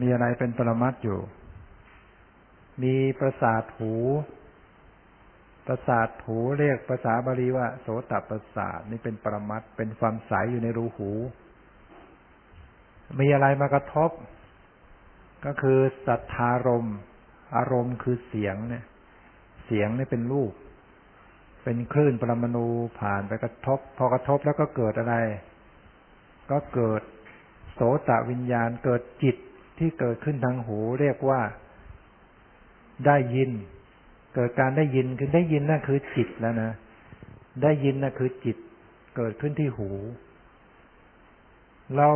มีอะไรเป็นปรมัตอยู่ มีประสาทหู ประสาทหูเรียกภาษาบาลีว่า โสตประสาทนี่เป็นปรมัตเป็นความใสอยู่ในรูหู มีอะไรมากระทบ ก็คือสัทธารมอารมณ์คือเสียงเนี่ย เสียงนี่เป็นรูป เป็นคลื่นปรมาณูผ่านไปกระทบ พอกระทบแล้วก็เกิดอะไร ก็เกิดโสตวิญญาณเกิดจิต ที่เกิดขึ้นทางหูเรียกว่าได้ยิน เกิดการได้ยินคือได้ยินนั่นคือจิตแล้วนะ ได้ยินนั่นคือจิต เกิดขึ้นที่หู เรา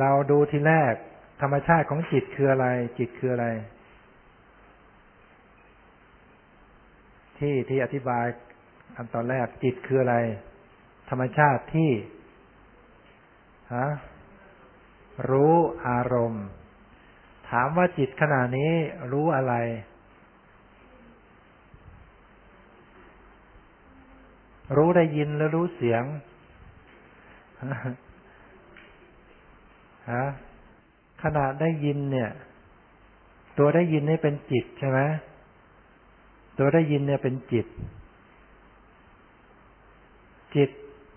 เราดูทีแรก ธรรมชาติของจิตคืออะไร จิตคืออะไร ที่ที่อธิบายอันตอนแรกจิตคืออะไร ธรรมชาติที่ฮะ รู้อารมณ์ ถามว่าจิตขณะนี้รู้อะไร รู้ได้ยินแล้วรู้เสียงฮะขณะได้ยินเนี่ย ตัวได้ยินนี่เป็นจิตใช่ไหมตัวได้ยินเนี่ยเป็นจิต จิต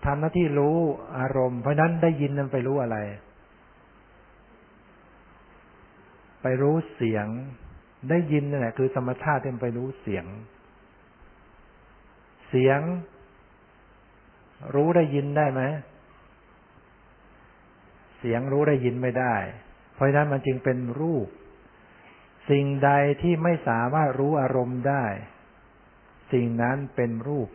ทำหน้าที่รู้อารมณ์ เพราะนั้นได้ยินมันไปรู้อะไร ไปรู้เสียง ได้ยินนั่นแหละคือธรรมชาติที่มันไปรู้เสียง เสียง รู้ได้ยินได้ไหมเสียงรู้ได้ยินไม่ได้ เพราะฉะนั้นมันจึงเป็นรูป สิ่งใดที่ไม่สามารถรู้อารมณ์ได้ สิ่งนั้นเป็นรูป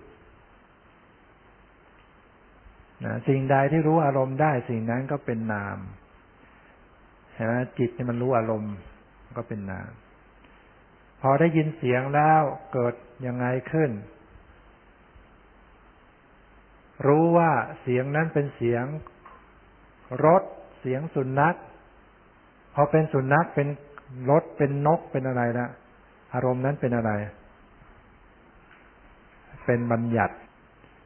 นะสิ่งใดที่รู้อารมณ์ได้ สิ่งนั้นก็เป็นนาม เห็นไหมจิตนี่มันรู้อารมณ์ก็เป็นนามพอได้ยินเสียงแล้วเกิดยังไงขึ้น รู้ว่าเสียงนั้นเป็นเสียงรถเสียงสุนัขพอเป็นสุนัขเป็นรถเป็นนกเป็นอะไรนะอารมณ์นั้นเป็นอะไร เป็นบัญญัติ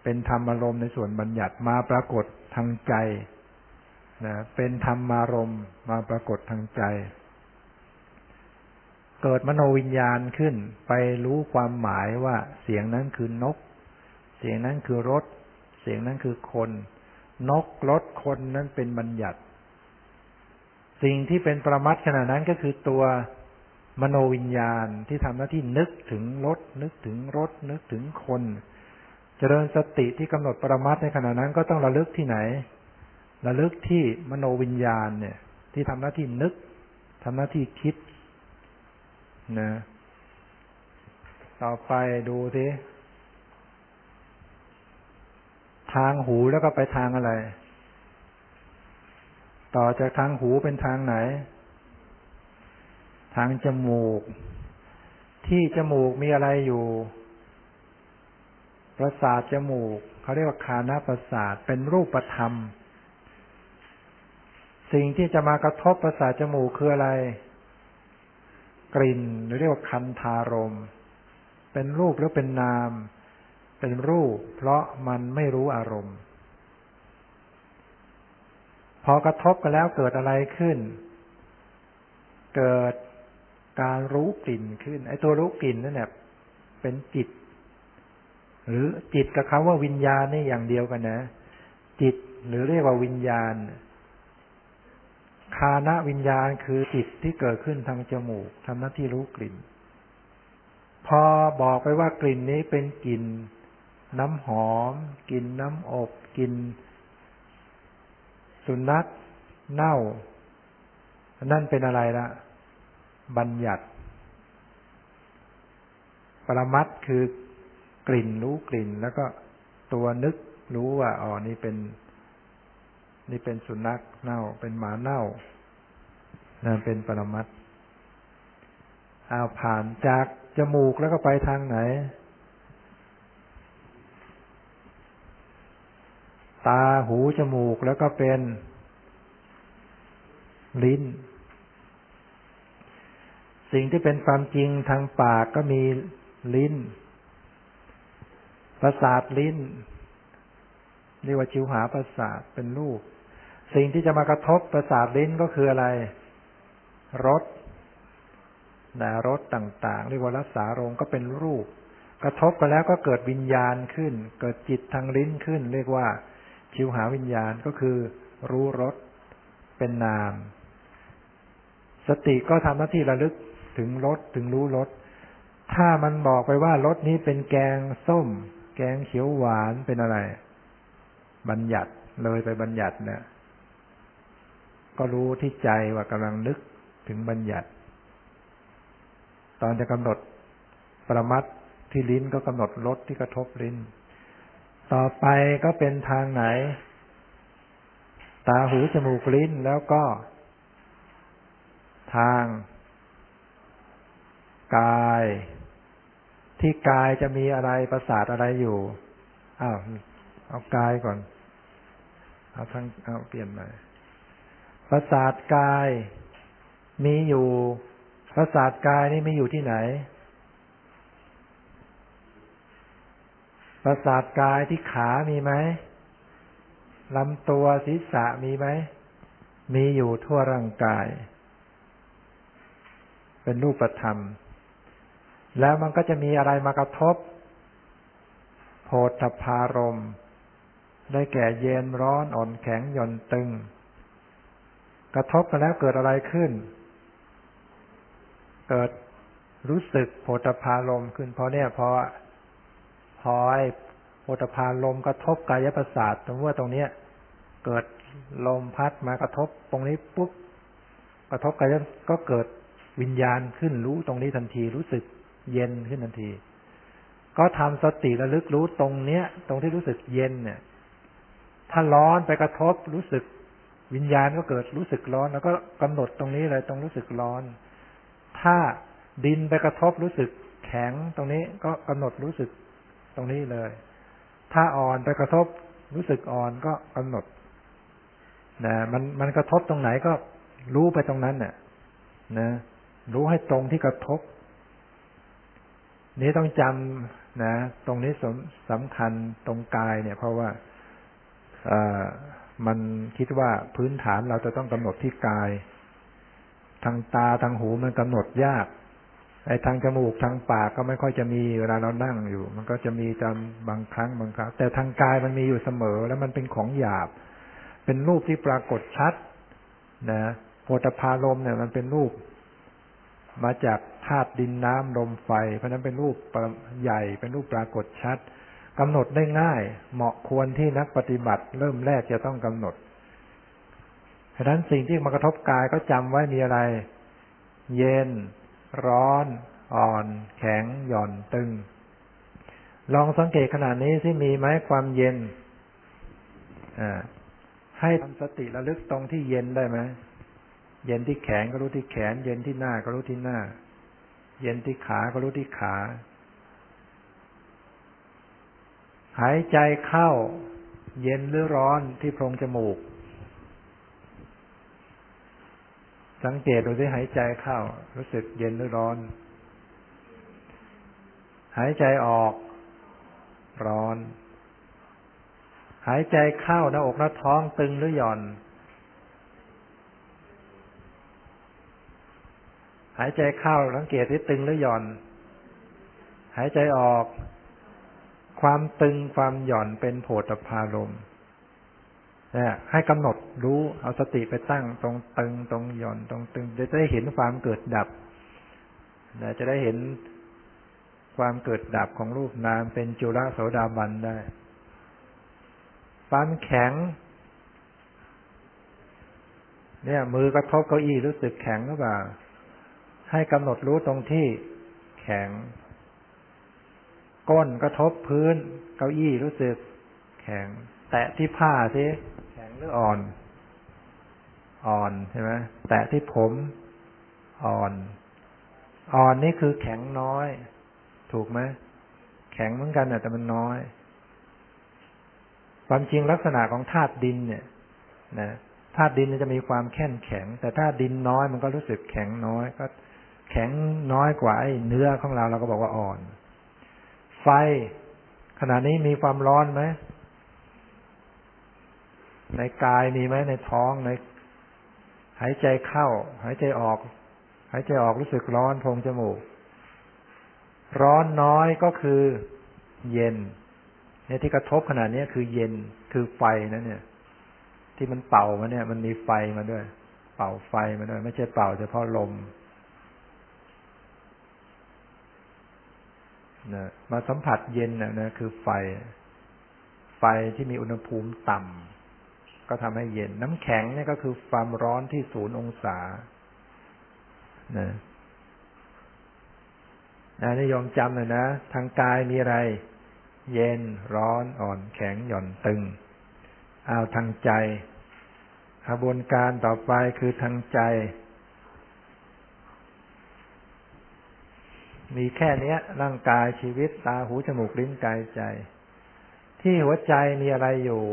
เป็นธรรมอารมณ์ในส่วนบัญญัติมาปรากฏทางใจ นะเป็นธรรมารมมาปรากฏทางใจ เกิดมโนวิญญาณขึ้นไปรู้ความหมายว่าเสียงนั้นคือนก เสียงนั้นคือรถ เสียงนั้นคือคน นกรถคนนั้นเป็นบัญญัติ สิ่งที่เป็นประมัดขณะนั้นก็คือตัวมโนวิญญาณที่ทำหน้าที่นึกถึงรถ นึกถึงรถ นึกถึงคน เจริญสติที่กำหนดประมัดในขณะนั้นก็ต้องระลึกที่ไหน ระลึกที่มโนวิญญาณเนี่ย ที่ทำหน้าที่นึกทำหน้าที่คิดนะต่อไปดูสิทางหูแล้วก็ไปทางอะไร ต่อจากทางหูเป็นทางไหน ทางจมูก ที่จมูกมีอะไรอยู่ ประสาทจมูก เขาเรียกว่าคานาประสาทเป็นรูปธรรม สิ่งที่จะมากระทบประสาทจมูกคืออะไร กลิ่นหรือเรียกว่าคันธารม เป็นรูปหรือเป็นนาม เป็นรูป เพราะมันไม่รู้อารมณ์ พอกระทบกันแล้วเกิดอะไรขึ้น เกิดการรู้กลิ่นขึ้น ไอ้ตัวรู้กลิ่นนั่นแหละเป็นจิต หรือจิตกับคำว่าวิญญาณนี่อย่างเดียวกันนะ จิตหรือเรียกว่าวิญญาณ คานะวิญญาณคือจิตที่เกิดขึ้นทางจมูกทำหน้าที่รู้กลิ่น พอบอกไปว่ากลิ่นนี้เป็นกลิ่นน้ำหอม กลิ่นน้ำอบกลิ่นสุนัขเน่า นั่นเป็นอะไรละบัญญัติ ปรมัตคือกลิ่นรู้กลิ่น แล้วก็ตัวนึกรู้ว่าอ๋อนี่เป็น นี่เป็นสุนัขเน่า เป็นหมาเน่านั่นเป็นปรมัตเอาผ่านจากจมูกแล้วก็ไปทางไหน ตาหูจมูกแล้วก็เป็น ลิ้น สิ่งที่เป็นความจริงทางปากก็มีลิ้น ประสาทลิ้นเรียกว่าชิวหาประสาทเป็นรูป สิ่งที่จะมากระทบประสาทลิ้นก็คืออะไรรสนะรสต่างๆเรียกว่ารักษารงก็เป็นรูป กระทบกันแล้วก็เกิดวิญญาณขึ้น เกิดจิตทางลิ้นขึ้น เรียกว่า ชิวหาวิญญาณก็คือ รู้รสเป็นนาม สติก็ทำหน้าที่ระลึกถึงรสถึงรู้รสถ้ามันบอกไปว่ารสนี้เป็นแกงส้ม แกงเขียวหวานเป็นอะไร บัญญัติเลยไปบัญญัติเนี่ย ก็รู้ที่ใจว่ากำลังนึกถึงบัญญัติ ตอนจะกำหนดประมัดที่ลิ้นก็กำหนดรสที่กระทบลิ้น ต่อไปก็เป็นทางไหน ตาหูจมูกลิ้นแล้วก็ ทาง กาย ที่กายจะมีอะไรประสาทอะไรอยู่อ้าวเอากายก่อน เอาทั้งเอาเปลี่ยนใหม่ ประสาทกาย มีอยู่ประสาทกายนี่มีอยู่ที่ไหน ประสาทกายที่ขามีไหมลำตัวศีรษะมีไหม มีอยู่ทั่วร่างกาย เป็นรูปธรรม แล้วมันก็จะมีอะไรมากระทบ โพธพารม ได้แก่เย็นร้อนอ่อนแข็งหย่อนตึง กระทบกันแล้วเกิดอะไรขึ้น เกิดรู้สึกโพธพาลมขึ้น เพราะเนี่ยพอพอไอ้โพธพาลมกระทบกายประสาทตรงว่าตรงเนี้ย เกิดลมพัดมากระทบตรงนี้ปุ๊บกระทบกายก็เกิดวิญญาณขึ้นรู้ตรงนี้ทันทีรู้สึกเย็นขึ้นทันที ก็ทำสติระลึกรู้ตรงเนี้ย ตรงที่รู้สึกเย็นเนี่ย ถ้าร้อนไปกระทบรู้สึก วิญญาณก็เกิดรู้สึกร้อน แล้วก็กำหนดตรงนี้เลยตรงรู้สึกร้อน ถ้าดินไปกระทบรู้สึกแข็งตรงนี้ก็กำหนดรู้สึกตรงนี้เลย ถ้าอ่อนไปกระทบรู้สึกอ่อนก็กำหนดนะมันมันกระทบตรงไหนก็รู้ไปตรงนั้นเนี่ยนะรู้ให้ตรงที่กระทบ นี้ต้องจำนะ ตรงนี้สสำคัญตรงกายเนี่ย เพราะว่า มันคิดว่าพื้นฐานเราจะต้องกำหนดที่กาย ทางตาทางหูมันกำหนดยาก ไอ้ทางจมูกทางปากก็ไม่ค่อยจะมีเวลาเรานั่งอยู่ มันก็จะมีตามบางครั้งบางครั้งแต่ทางกายมันมีอยู่เสมอ แล้วมันเป็นของหยาบ เป็นรูปที่ปรากฏชัด นะโพธพาลมเนี่ย มันเป็นรูป มาจากธาตุดินน้ำลมไฟ เพราะนั้นเป็นรูปใหญ่เป็นรูปปรากฏชัด กำหนดได้ง่าย เหมาะควรที่นักปฏิบัติ เริ่มแรกจะต้องกำหนดฉะนั้นสิ่งที่มากระทบกายก็จำไว้มีอะไร เย็น ร้อน อ่อน แข็ง หย่อนตึง ลองสังเกตขนาดนี้ที่มีไหมความเย็นให้ทำสติระลึกตรงที่เย็นได้ไหมเย็นที่แขนก็รู้ที่แขน เย็นที่หน้าก็รู้ที่หน้า เย็นที่ขาก็รู้ที่ขา หายใจเข้า เย็นหรือร้อนที่โพรงจมูก สังเกตดูที่หายใจเข้า รู้สึกเย็นหรือร้อน หายใจออก ร้อน หายใจเข้าหน้าอกหน้าท้องตึงหรือหย่อน หายใจเข้าสังเกตที่ตึงหรือหย่อน หายใจออก ความตึงความหย่อนเป็นโผฏฐารมเนี่ยให้กำหนดรู้เอาสติไปตั้งตรงตึงตรงหย่อนตรงตึงจะได้เห็นความเกิดดับนะจะได้เห็นความเกิดดับของรูปนามเป็นจุลโสดาบันได้ ความแข็ง เนี่ย มือกระทบเก้าอี้รู้สึกแข็งหรือเปล่า ให้กำหนดรู้ตรงที่แข็ง ก้นกระทบพื้น เก้าอี้รู้สึก แข็ง แตะที่ผ้าสิแข็งหรืออ่อน อ่อนใช่ไหมแตะที่ผม อ่อน อ่อนนี่คือแข็งน้อย ถูกไหมแข็งเหมือนกันแต่มันน้อย ความจริงลักษณะของธาตุดินเนี่ย นะธาตุดินจะมีความแข็งแข็ง แต่ถ้าดินน้อยมันก็รู้สึกแข็งน้อย ก็แข็งน้อยกว่าไอ้เนื้อของเราเราก็บอกว่าอ่อน ไฟ ขณะนี้มีความร้อนไหมในกายมีไหมในท้องในหายใจเข้า หายใจออก หายใจออกรู้สึกร้อนพงจมูก ร้อนน้อยก็คือ เย็นเนี่ยที่กระทบขนาดนี้คือเย็นคือไฟนะเนี่ย ที่มันเป่ามาเนี่ย มันมีไฟมาด้วย เป่าไฟมาด้วย ไม่ใช่เป่าเฉพาะลม นะมาสัมผัสเย็นนะนะคือไฟ ไฟที่มีอุณหภูมิต่ำก็ทำให้เย็น น้ำแข็งเนี่ยก็คือความร้อนที่ศูนย์องศานะนะนิยมจำเลยนะ ทางกายมีอะไร เย็นร้อนอ่อนแข็งหย่อนตึง เอาทางใจขบวนการต่อไปคือทางใจ มีแค่นี้ร่างกายชีวิตตาหูจมูกลิ้นกายใจ ที่หัวใจมีอะไรอยู่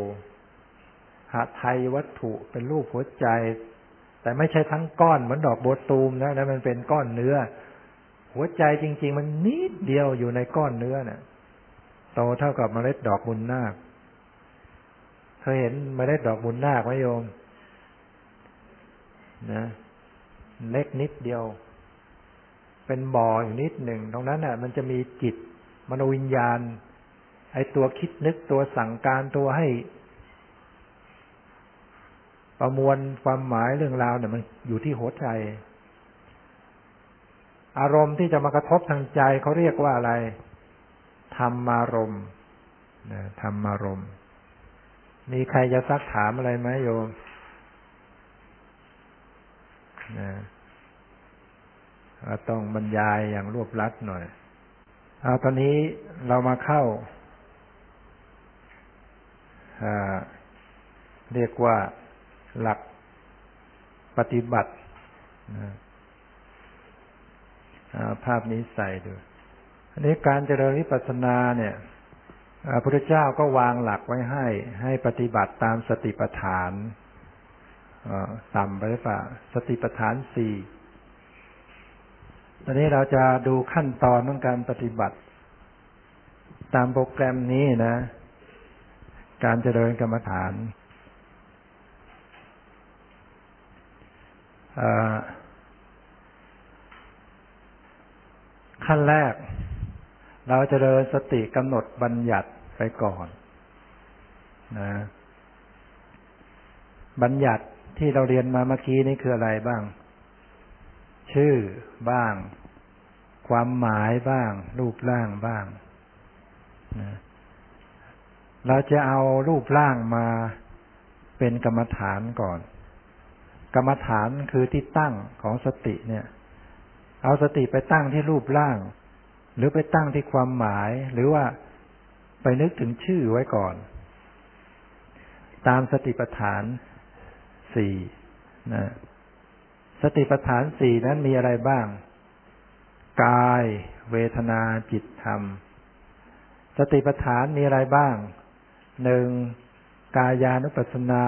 หาไทยวัตถุเป็นรูปหัวใจ แต่ไม่ใช่ทั้งก้อนเหมือนดอกโบตูมนะนะมันเป็นก้อนเนื้อ หัวใจจริง ๆ มันนิดเดียวอยู่ในก้อนเนื้อเนะ่ยโตเท่ากับเมล็ดดอกบุญนาคเคยเห็นเมล็ดดอกบุญนาคไหมโยมนะเล็กนิดเดียว เป็นบ่ออยู่นิดหนึ่งตรงนั้นน่ะ มันจะมีจิตมโนวิญญาณ ไอตัวคิดนึกตัวสั่งการตัวให้ ประมวลความหมายเรื่องราวเนี่ยมันอยู่ที่หัวใจ อารมณ์ที่จะมากระทบทางใจเขาเรียกว่าอะไรธรรมารมณ์นะธรรมารมณ์มีใครจะซักถามอะไรไหมโยมนะ ต้องบรรยายอย่างรวบลัดหน่อย เอาตอนนี้เรามาเข้า เรียกว่าหลักปฏิบัติภาพนี้ใส่ดูอันนี้การเจริญวิปัสสนาเนี่ยพระพุทธเจ้าก็วางหลักไว้ให้ ให้ปฏิบัติตามสติปัฏฐานต่ำไปหรือเปล่าสติปัฏฐานสี่ ตอนนี้เราจะดูขั้นตอนของการปฏิบัติ ตามโปรแกรมนี้นะ การเจริญกรรมฐานขั้นแรก เราจะเดินสติกำหนดบัญญัติไปก่อนนะบัญญัติที่เราเรียนมาเมื่อกี้นี่คืออะไรบ้าง ชื่อบ้าง ความหมายบ้าง รูปร่างบ้างนะเราจะเอารูปร่างมาเป็นกรรมฐานก่อน กรรมฐานคือที่ตั้งของสติเนี่ย เอาสติไปตั้งที่รูปร่าง หรือไปตั้งที่ความหมาย หรือว่าไปนึกถึงชื่อไว้ก่อน ตามสติปัฏฐานสี่นะ สติปัฏฐานสี่นั้นมีอะไรบ้าง กาย เวทนาจิตธรรม สติปัฏฐานมีอะไรบ้าง หนึ่งกายานุปัสสนา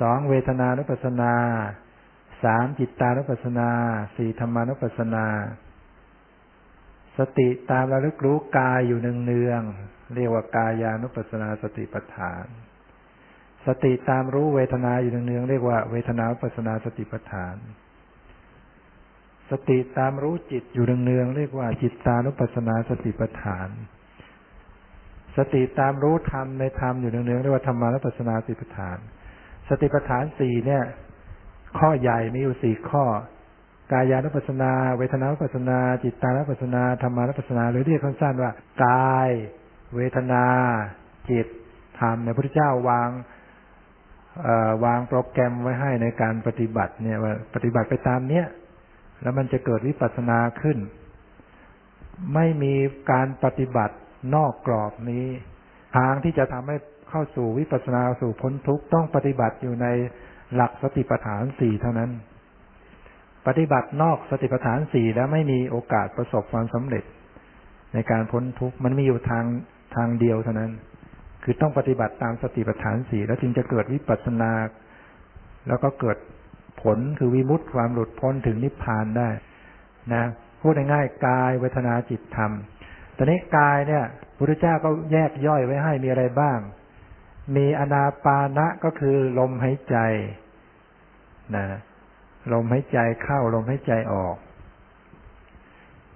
สองเวทนานุปัสสนา สามจิตตานุปัสสนา สี่ธรรมานุปัสสนา สติตามระลึกรู้กายอยู่เนืองเรียกว่ากายานุปัสสนาสติปัฏฐาน สติตามรู้เวทนาอยู่เนืองๆเรียกว่าเวทนาปัสนาสติปัฏฐาน สติตามรู้จิตอยู่เนืองๆเรียกว่า จิตตานุปัสนาสติปัฏฐาน สติตามรู้ธรรมในธรรมอยู่เนืองๆเรียกว่าธรรมานุปัสนาสติปัฏฐาน สติปัฏฐานสี่เนี่ย ข้อใหญ่มีอยู่สี่ข้อกายานุปัสนา เวทนานุปัสนา จิตตานุปัสนาธรรมานุปัสนา หรือเรียกสั้นๆว่ากาย เวทนา จิตธรรมในพระพุทธเจ้าวาง วางโปรแกรมไว้ให้ในการปฏิบัติเนี่ยว่าปฏิบัติไปตามเนี้ยแล้วมันจะเกิดวิปัสสนาขึ้น ไม่มีการปฏิบัตินอกกรอบนี้ ทางที่จะทำให้เข้าสู่วิปัสสนาสู่พ้นทุกข์ต้องปฏิบัติอยู่ในหลักสติปัฏฐานสี่เท่านั้น ปฏิบัตินอกสติปัฏฐานสี่แล้วไม่มีโอกาสประสบความสำเร็จ ในการพ้นทุกข์มันมีอยู่ทางทางเดียวเท่านั้น คือต้องปฏิบัติตามสติปัฏฐานสี่แล้วจึงจะเกิดวิปัสสนา แล้วก็เกิดผลคือวิมุตติความหลุดพ้นถึงนิพพานได้ นะพูดง่ายๆกายเวทนาจิตธรรมตอนนี้กายเนี่ยพระเจ้าก็แยกย่อยไว้ให้มีอะไรบ้าง มีอนาปานะก็คือลมหายใจนะลมหายใจเข้าลมหายใจออก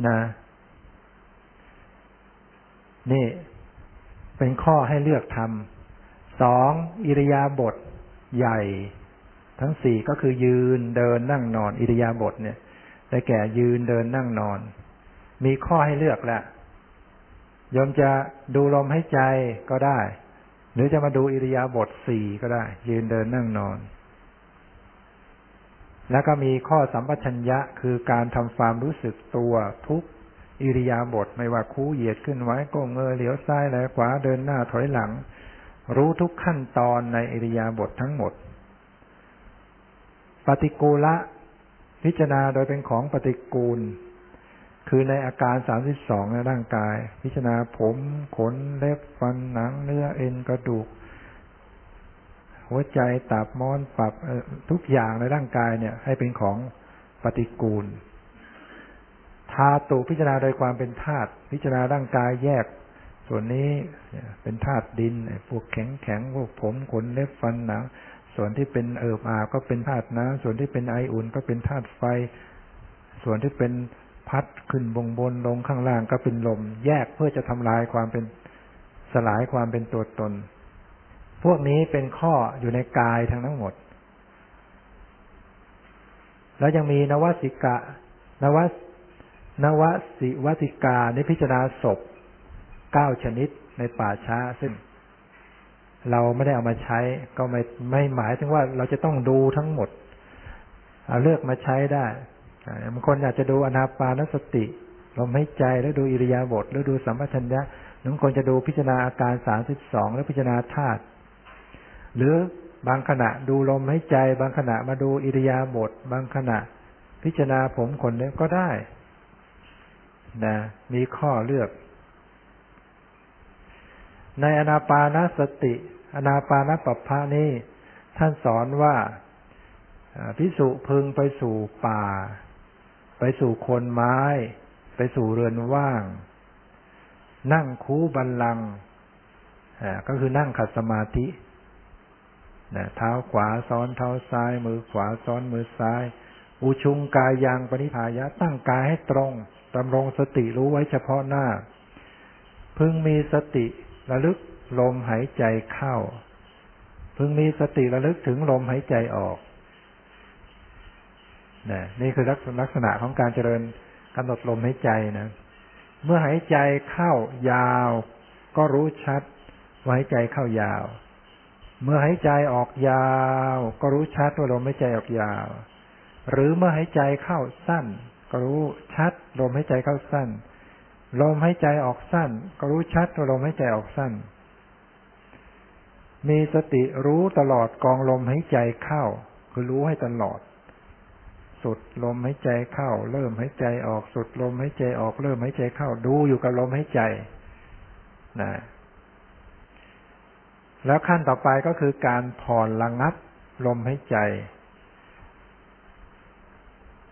นะ นี่ เป็นข้อให้เลือกทำสองอิริยาบถใหญ่ ทั้งสี่ก็คือยืนเดินนั่งนอน อิริยาบถเนี่ยได้แก่ยืนเดินนั่งนอน มีข้อให้เลือกแล้วยมจะดูลมหายใจก็ได้ หรือจะมาดูอิริยาบถสี่ก็ได้ ยืนเดินนั่งนอน แล้วก็มีข้อสัมปชัญญะคือการทำความรู้สึกตัวทุก อิริยาบถไม่ว่าคู่เหยียดขึ้นไว้ก้มเงยเหลียวซ้ายแลขวาเดินหน้าถอยหลัง รู้ทุกขั้นตอนในอิริยาบถททั้งหมด ปฏิกูละ พิจารณาโดยเป็นของปฏิกูล คือในอาการสามสิบสองในร่างกาย พิจารณาผมขนเล็บฟันหนังเนื้อเอ็นกระดูก หัวใจตับมอนปรับทุกอย่างในร่างกายเนี่ย ให้เป็นของปฏิกูล ธาตุพิจารณาโดยความเป็นธาตุพิจารณาร่างกายแยก ส่วนนี้เป็นธาตุดินพวกแข็งแข็งพวกผมขนเล็บฟันหนังส่วนที่เป็นเอิบอาบก็เป็นธาตุน้ำส่วนที่เป็นไออุ่นก็เป็นธาตุไฟ ส่วนที่เป็นพัดขึ้นบงบนลงข้างล่างก็เป็นลม แยกเพื่อจะทำลายความเป็นสลายความเป็นตัวตน พวกนี้เป็นข้ออยู่ในกายทั้งทั้งหมด แล้วยังมีนวสิกะ นวส นวสิวัติกาในพิจารณาศพเก้าชนิดในป่าช้า ซึ่ง เราไม่ได้เอามาใช้ ก็ไม่ไม่หมายถึงว่าเราจะต้องดูทั้งหมด เอาเลือกมาใช้ได้บางคนอยากจะดูอนาปานสติลมหายใจแล้วดูอิริยาบถแล้วดูสัมปชัญญะบางคนจะดูพิจารณาอาการสามสิบสองแล้วพิจารณาธาตุหรือบางขณะดูลมหายใจ บางขณะมาดูอิริยาบถบางขณะพิจารณาผมขนเล็บก็ได้ นะ มีข้อเลือก ในอนาปานสติ อนาปานปัปพานี้ ท่านสอนว่าพิสุพึงไปสู่ป่า ไปสู่คนไม้ ไปสู่เรือนว่าง นั่งคูบันลังก็คือนั่งขัดสมาธิเท้าขวาซ้อนเท้าซ้าย มือขวาซ้อนมือซ้าย อุชุงกายยังปณิพายะตั้งกายให้ตรง ดำรงสติรู้ไว้เฉพาะหน้า พึงมีสติระลึกลมหายใจเข้า พึงมีสติระลึกถึงลมหายใจออกนะนี่คือลักษณะของการเจริญกำหนดลมหายใจนะ เมื่อหายใจเข้ายาว ก็รู้ชัดว่าหายใจเข้ายาว เมื่อหายใจออกยาว ก็รู้ชัดว่าลมหายใจออกยาว หรือเมื่อหายใจเข้าสั้น ก็รู้ชัดลมหายใจเข้าสั้น ลมหายใจออกสั้น ก็รู้ชัดลมหายใจออกสั้น มีสติรู้ตลอดกองลมหายใจเข้า คือรู้ให้ตลอด สุดลมหายใจเข้า เริ่มหายใจออกสุดลมหายใจออกเริ่มหายใจเข้า ดูอยู่กับลมหายใจนะแล้วขั้นต่อไปก็คือการผ่อนระงับลมหายใจ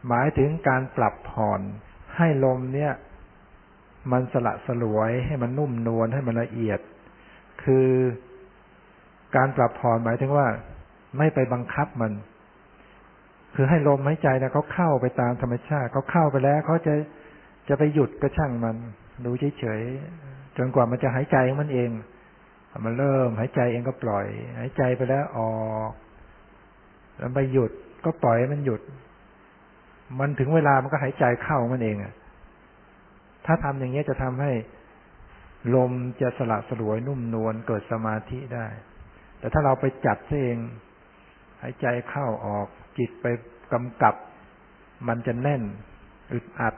หมายถึงการปรับผ่อนให้ลมเนี่ย มันสละสลวยให้มันนุ่มนวลให้มันละเอียด คือการปรับผ่อนหมายถึงว่า ไม่ไปบังคับมัน คือให้ลมหายใจนะเขาเข้าไปตามธรรมชาติเขาเข้าไปแล้วเขาจะจะไปหยุดก็ช่างมัน ดูเฉยๆจนกว่ามันจะหายใจมันเอง มันเริ่มหายใจเองก็ปล่อย หายใจไปแล้วออก แล้วไปหยุดก็ปล่อยมันหยุด มันถึงเวลามันก็หายใจเข้ามันเองอะถ้าทำอย่างนี้ยจะทำให้ลมจะสละสลวยนุ่มนวลเกิดสมาธิได้ แต่ถ้าเราไปจัดเอง หายใจเข้าออกจิตไปกำกับ มันจะแน่นอึดอัด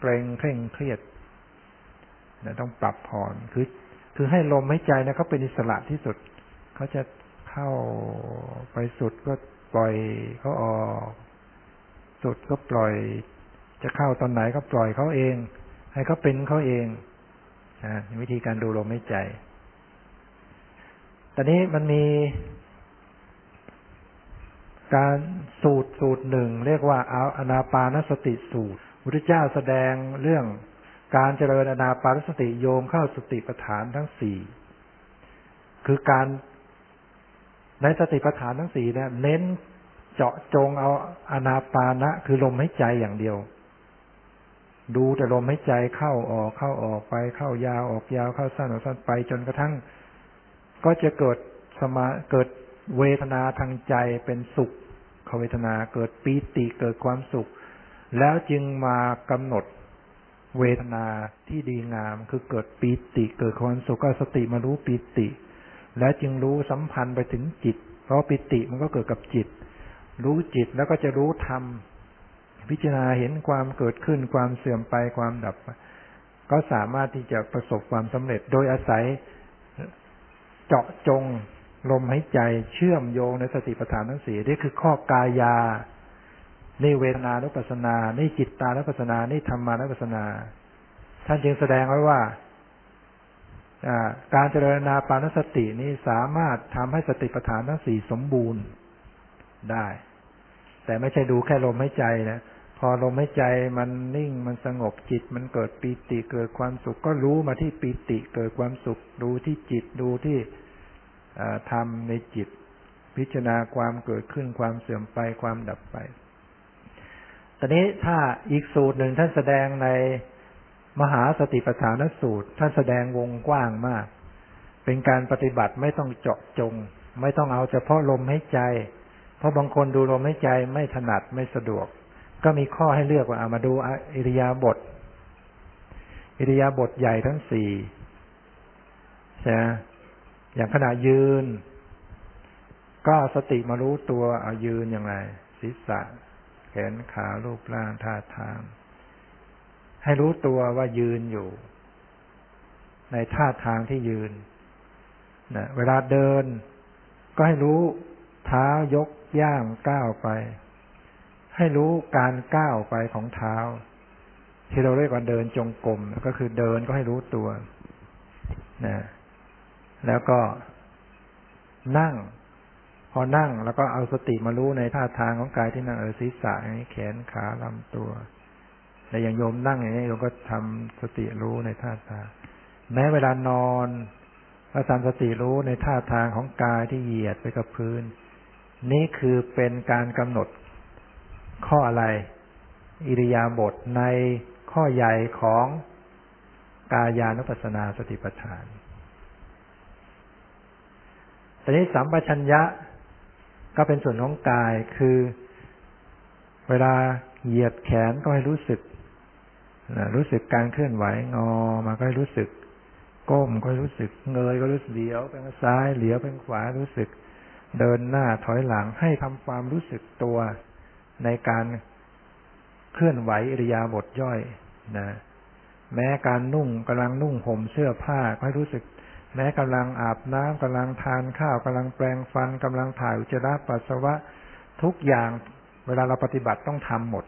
เกรงเคร่งเครียดนะต้องปรับผ่อนคือ คือให้ลมหายใจนะเขาเป็นอิสระที่สุดเขาจะเข้าไปสุดก็ปล่อยเขาออก สุดก็ปล่อย จะเข้าตอนไหนก็ปล่อยเขาเอง ให้เขาเป็นเขาเองนะวิธีการดูลมหายใจ ตอนนี้มันมี การสูตรสูตรหนึ่งเรียกว่าอาอนาปานสติสูตรพุทธเจ้าแสดงเรื่องการเจริญอนาปานสติโยมเข้าสติปัฏฐานทั้งสี่คือการในสติปัฏฐานทั้งสี่เนี่ยเน้น เจาะจงเอาอนาปานะ คือลมหายใจอย่างเดียว ดูแต่ลมหายใจเข้าออกเข้าออกไปเข้ายาวออกยาวเข้าสั้นออกสั้นไปจนกระทั่ง ก็จะเกิดสมาเกิดเวทนาทางใจเป็นสุขเวทนาเกิดปีติเกิดความสุข แล้วจึงมากำหนดเวทนาที่ดีงาม คือเกิดปีติเกิดความสุขก็สติมารู้ปีติ แล้วจึงรู้สัมพันธ์ไปถึงจิต เพราะปิติมันก็เกิดกับจิต รู้จิตแล้วก็จะรู้ธรรม พิจารณาเห็นความเกิดขึ้น ความเสื่อมไปความดับ ก็สามารถที่จะประสบความสำเร็จ โดยอาศัยเจาะจงลมหายใจเชื่อมโยงในสติปัฏฐานทั้งสี่นี่คือข้อกายา นี่เวทนานุปัสนา นี่จิตตานุปัสนา นี่ธรรมานุปัสนา ท่านจึงแสดงไว้ว่าการเจริญนาปานสตินี้สามารถทำให้สติปัฏฐานทั้งสี่สมบูรณ์ได้ แต่ไม่ใช่ดูแค่ลมหายใจนะพอลมหายใจมันนิ่งมันสงบจิต มันเกิดปีติเกิดความสุข ก็รู้มาที่ปีติเกิดความสุข ดูที่จิตดูที่ทำในจิต พิจารณาความเกิดขึ้นความเสื่อมไปความดับไปตอนนี้ถ้าอีกสูตรหนึ่งท่านแสดงในมหาสติปัฏฐานสูตร ท่านแสดงวงกว้างมาก เป็นการปฏิบัติไม่ต้องเจาะจง ไม่ต้องเอาเฉพาะลมหายใจ เพราะบางคนดูลมหายใจไม่ถนัดไม่สะดวก ก็มีข้อให้เลือกว่าเอามาดูอิริยาบถอิริยาบถใหญ่ทั้งสี่ใช่อย่างขณะยืน ก็สติมารู้ตัวเอายืนอย่างไร ศีรษะ แขนขารูปร่างท่าทาง ให้รู้ตัวว่ายืนอยู่ ในท่าทางที่ยืนนะเวลาเดิน ก็ให้รู้ เท้ายกย่างก้าวไป ให้รู้การก้าวไปของเท้า ที่เราเรียกว่าเดินจงกรมก็คือเดินก็ให้รู้ตัวนะแล้วก็นั่ง พอนั่งแล้วก็เอาสติมารู้ในท่าทางของกายที่นั่งเออศีรษะอย่างนี้แขนขาลำตัวแต่อย่างโยมนั่งอย่างนี้โยมก็ทำสติรู้ในท่าทางแม้เวลานอนก็ทำสติรู้ในท่าทางของกายที่เหยียดไปกับพื้น นี่คือเป็นการกำหนด ข้ออะไร อิริยาบถในข้อใหญ่ของกายานุปัสสนาสติปัฏฐานตอนนี้สัมปชัญญะก็เป็นส่วนของกายคือ เวลาเหยียดแขนก็ให้รู้สึกรู้สึกการเคลื่อนไหวงอมาก็ให้รู้สึก ก้มก็รู้สึก เงยก็รู้สึกเหลียวไปทางซ้ายเหลียวไปทางขวารู้สึก เดินหน้าถอยหลังให้ทำความรู้สึกตัวในการเคลื่อนไหวอิริยาบถย่อยนะแม้การนุ่งกำลังนุ่งห่มเสื้อผ้าก็ให้รู้สึก แม้กำลังอาบน้ำกำลังทานข้าวกำลังแปรงฟันกำลังถ่ายอุจจาระปัสสาวะทุกอย่างเวลาเราปฏิบัติต้องทำหมด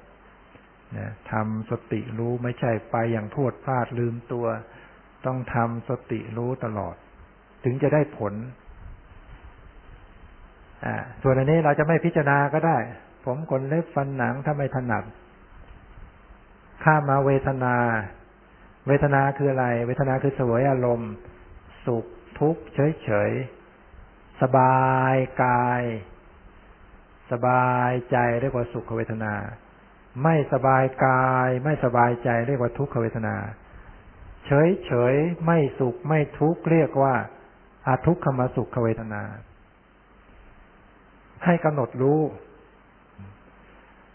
นะทำสติรู้ไม่ใช่ไปอย่างพวดพลาดลืมตัว ต้องทำสติรู้ตลอด ถึงจะได้ผล ส่วนอันนี้เราจะไม่พิจารณาก็ได้ ผมขนเล็บฟันหนังถ้าไม่ถนัด ข้ามาเวทนา เวทนาคืออะไร เวทนาคือสวยอารมณ์ สุขทุกข์เฉยๆสบายกาย สบายใจเรียกว่าสุขเวทนา ไม่สบายกาย ไม่สบายใจเรียกว่าทุกขเวทนา เฉยๆไม่สุขไม่ทุกข์เรียกว่าอาทุกขมสุขเวทนา ให้กำหนดรู้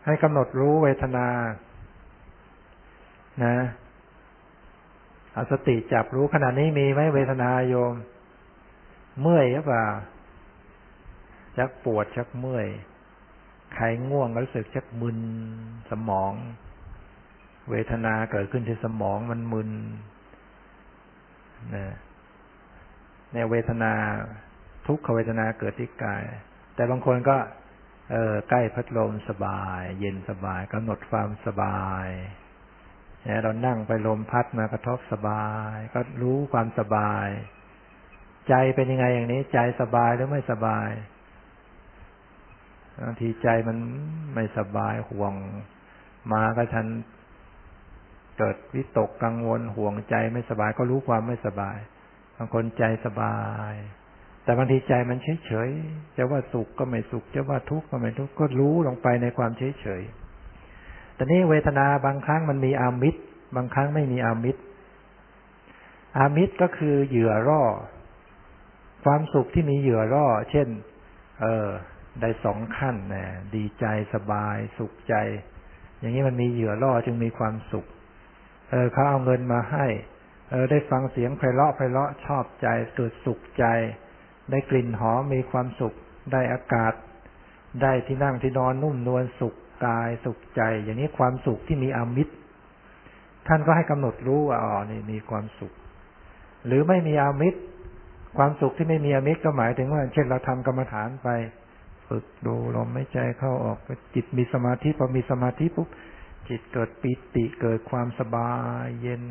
ให้กำหนดรู้เวทนา นะเอาสติจับรู้ขณะนี้มีไหมเวทนาโยม เมื่อยหรือเปล่าชักปวดชักเมื่อยใครง่วงรู้สึกชักมึนสมอง เวทนาเกิดขึ้นที่สมองมันมึนนะในเวทนาทุกขเวทนาเกิดที่กาย แต่บางคนก็ เออใกล้พัดลมสบาย เย็นสบายกำหนดความสบายเนี่ยเรานั่งไปลมพัดมากระทบสบาย ก็รู้ความสบาย ใจเป็นยังไงอย่างนี้ ใจสบายหรือไม่สบายบางทีใจมันไม่สบายห่วง มาก็ฉันเกิดวิตกกังวลห่วงใจไม่สบายก็รู้ความไม่สบาย บางคนใจสบาย แต่บางทีใจมันเฉยเฉยจะว่าสุขก็ไม่สุข จะว่าทุกข์ก็ไม่ทุกข์ก็รู้ลงไปในความเฉยเฉยแต่นี่เวทนาบางครั้งมันมีอามิตร บางครั้งไม่มีอามิตร อามิตรก็คือเหยื่อร่อ ความสุขที่มีเหยื่อร่อ เช่น เออได้สองขั้นนะดีใจสบาย สุขใจ อย่างนี้มันมีเหยื่อร่อจึงมีความสุข เออเขาเอาเงินมาให้ เออได้ฟังเสียงไพเราะไพเราะชอบใจเกิดสุขใจ ได้กลิ่นหอมมีความสุข ได้อากาศ ได้ที่นั่งที่นอนนุ่มนวลสุขกายสุขใจ อย่างนี้ความสุขที่มีอามิตร ท่านก็ให้กำหนดรู้ว่าอ๋อนี่มีความสุข หรือไม่มีอามิตร ความสุขที่ไม่มีอามิตรก็หมายถึงว่า เช่นเราทำกรรมฐานไป ฝึกดูลมไม่ใจเข้าออกจิตมีสมาธิพอมีสมาธิปุ๊บจิตเกิดปิติเกิดความสบายเย็น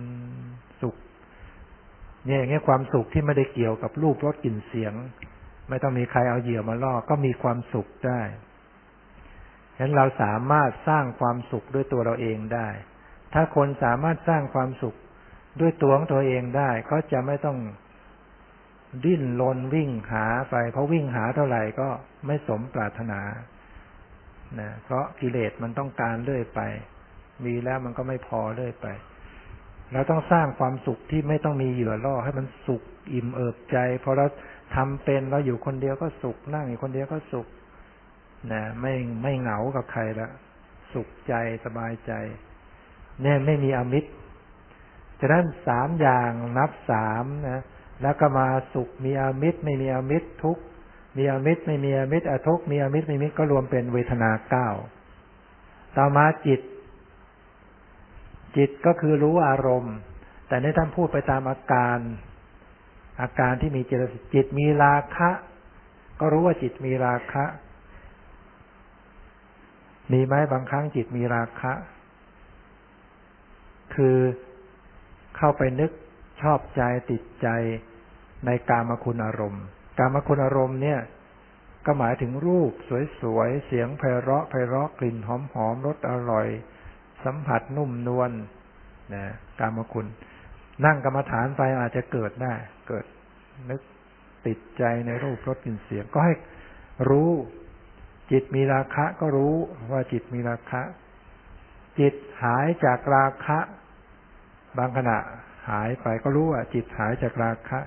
เนี่ยอย่างเงี้ยความสุขที่ไม่ได้เกี่ยวกับรูปรสกลิ่นเสียง ไม่ต้องมีใครเอาเหยื่อมาล่อก็มีความสุขได้ฉะนั้นเราสามารถสร้างความสุขด้วยตัวเราเองได้ ถ้าคนสามารถสร้างความสุขด้วยตัวของตัวเองได้เขาจะไม่ต้องดิ้นรนวิ่งหาไป เพราะวิ่งหาเท่าไหร่ก็ไม่สมปรารถนานะเพราะกิเลสมันต้องการเรื่อยไป มีแล้วมันก็ไม่พอเรื่อยไป เราต้องสร้างความสุขที่ไม่ต้องมีเหยื่อล่อให้มันสุขอิ่มเอิบใจพอเราทำเป็นเราอยู่คนเดียวก็สุขนั่งอยู่คนเดียวก็สุขนะไม่ไม่เหงากับใครละสุขใจสบายใจ เนี่ยไม่มีอมิตรฉะนั้นสามอย่างนับสามนะแล้วก็มาสุขมีอมิตร ไม่มีอมิตรทุกมีอมิตร ไม่มีอมิตรอทุกมีอมิตรไม่มีมิตรก็รวมเป็นเวทนาเก้าต่อมาจิต จิตก็คือรู้อารมณ์ แต่ในท่านพูดไปตามอาการ อาการที่มีเจตสิกจิตมีราคะ ก็รู้ว่าจิตมีราคะ มีไหมบางครั้งจิตมีราคะ คือเข้าไปนึกชอบใจติดใจในกามคุณอารมณ์ กามคุณอารมณ์เนี่ย ก็หมายถึงรูปสวยๆ เสียงไพเราะไพเราะกลิ่นหอมๆรสอร่อย สัมผัสนุ่มนวลนะกามคุณ นั่งกรรมฐานไปอาจจะเกิดได้ เกิดนึกติดใจในรูปรสกลิ่นเสียง ก็ให้รู้จิตมีราคะก็รู้ว่าจิตมีราคะ จิตหายจากราคะ บางขณะหายไปก็รู้ว่าจิตหายจากราคะ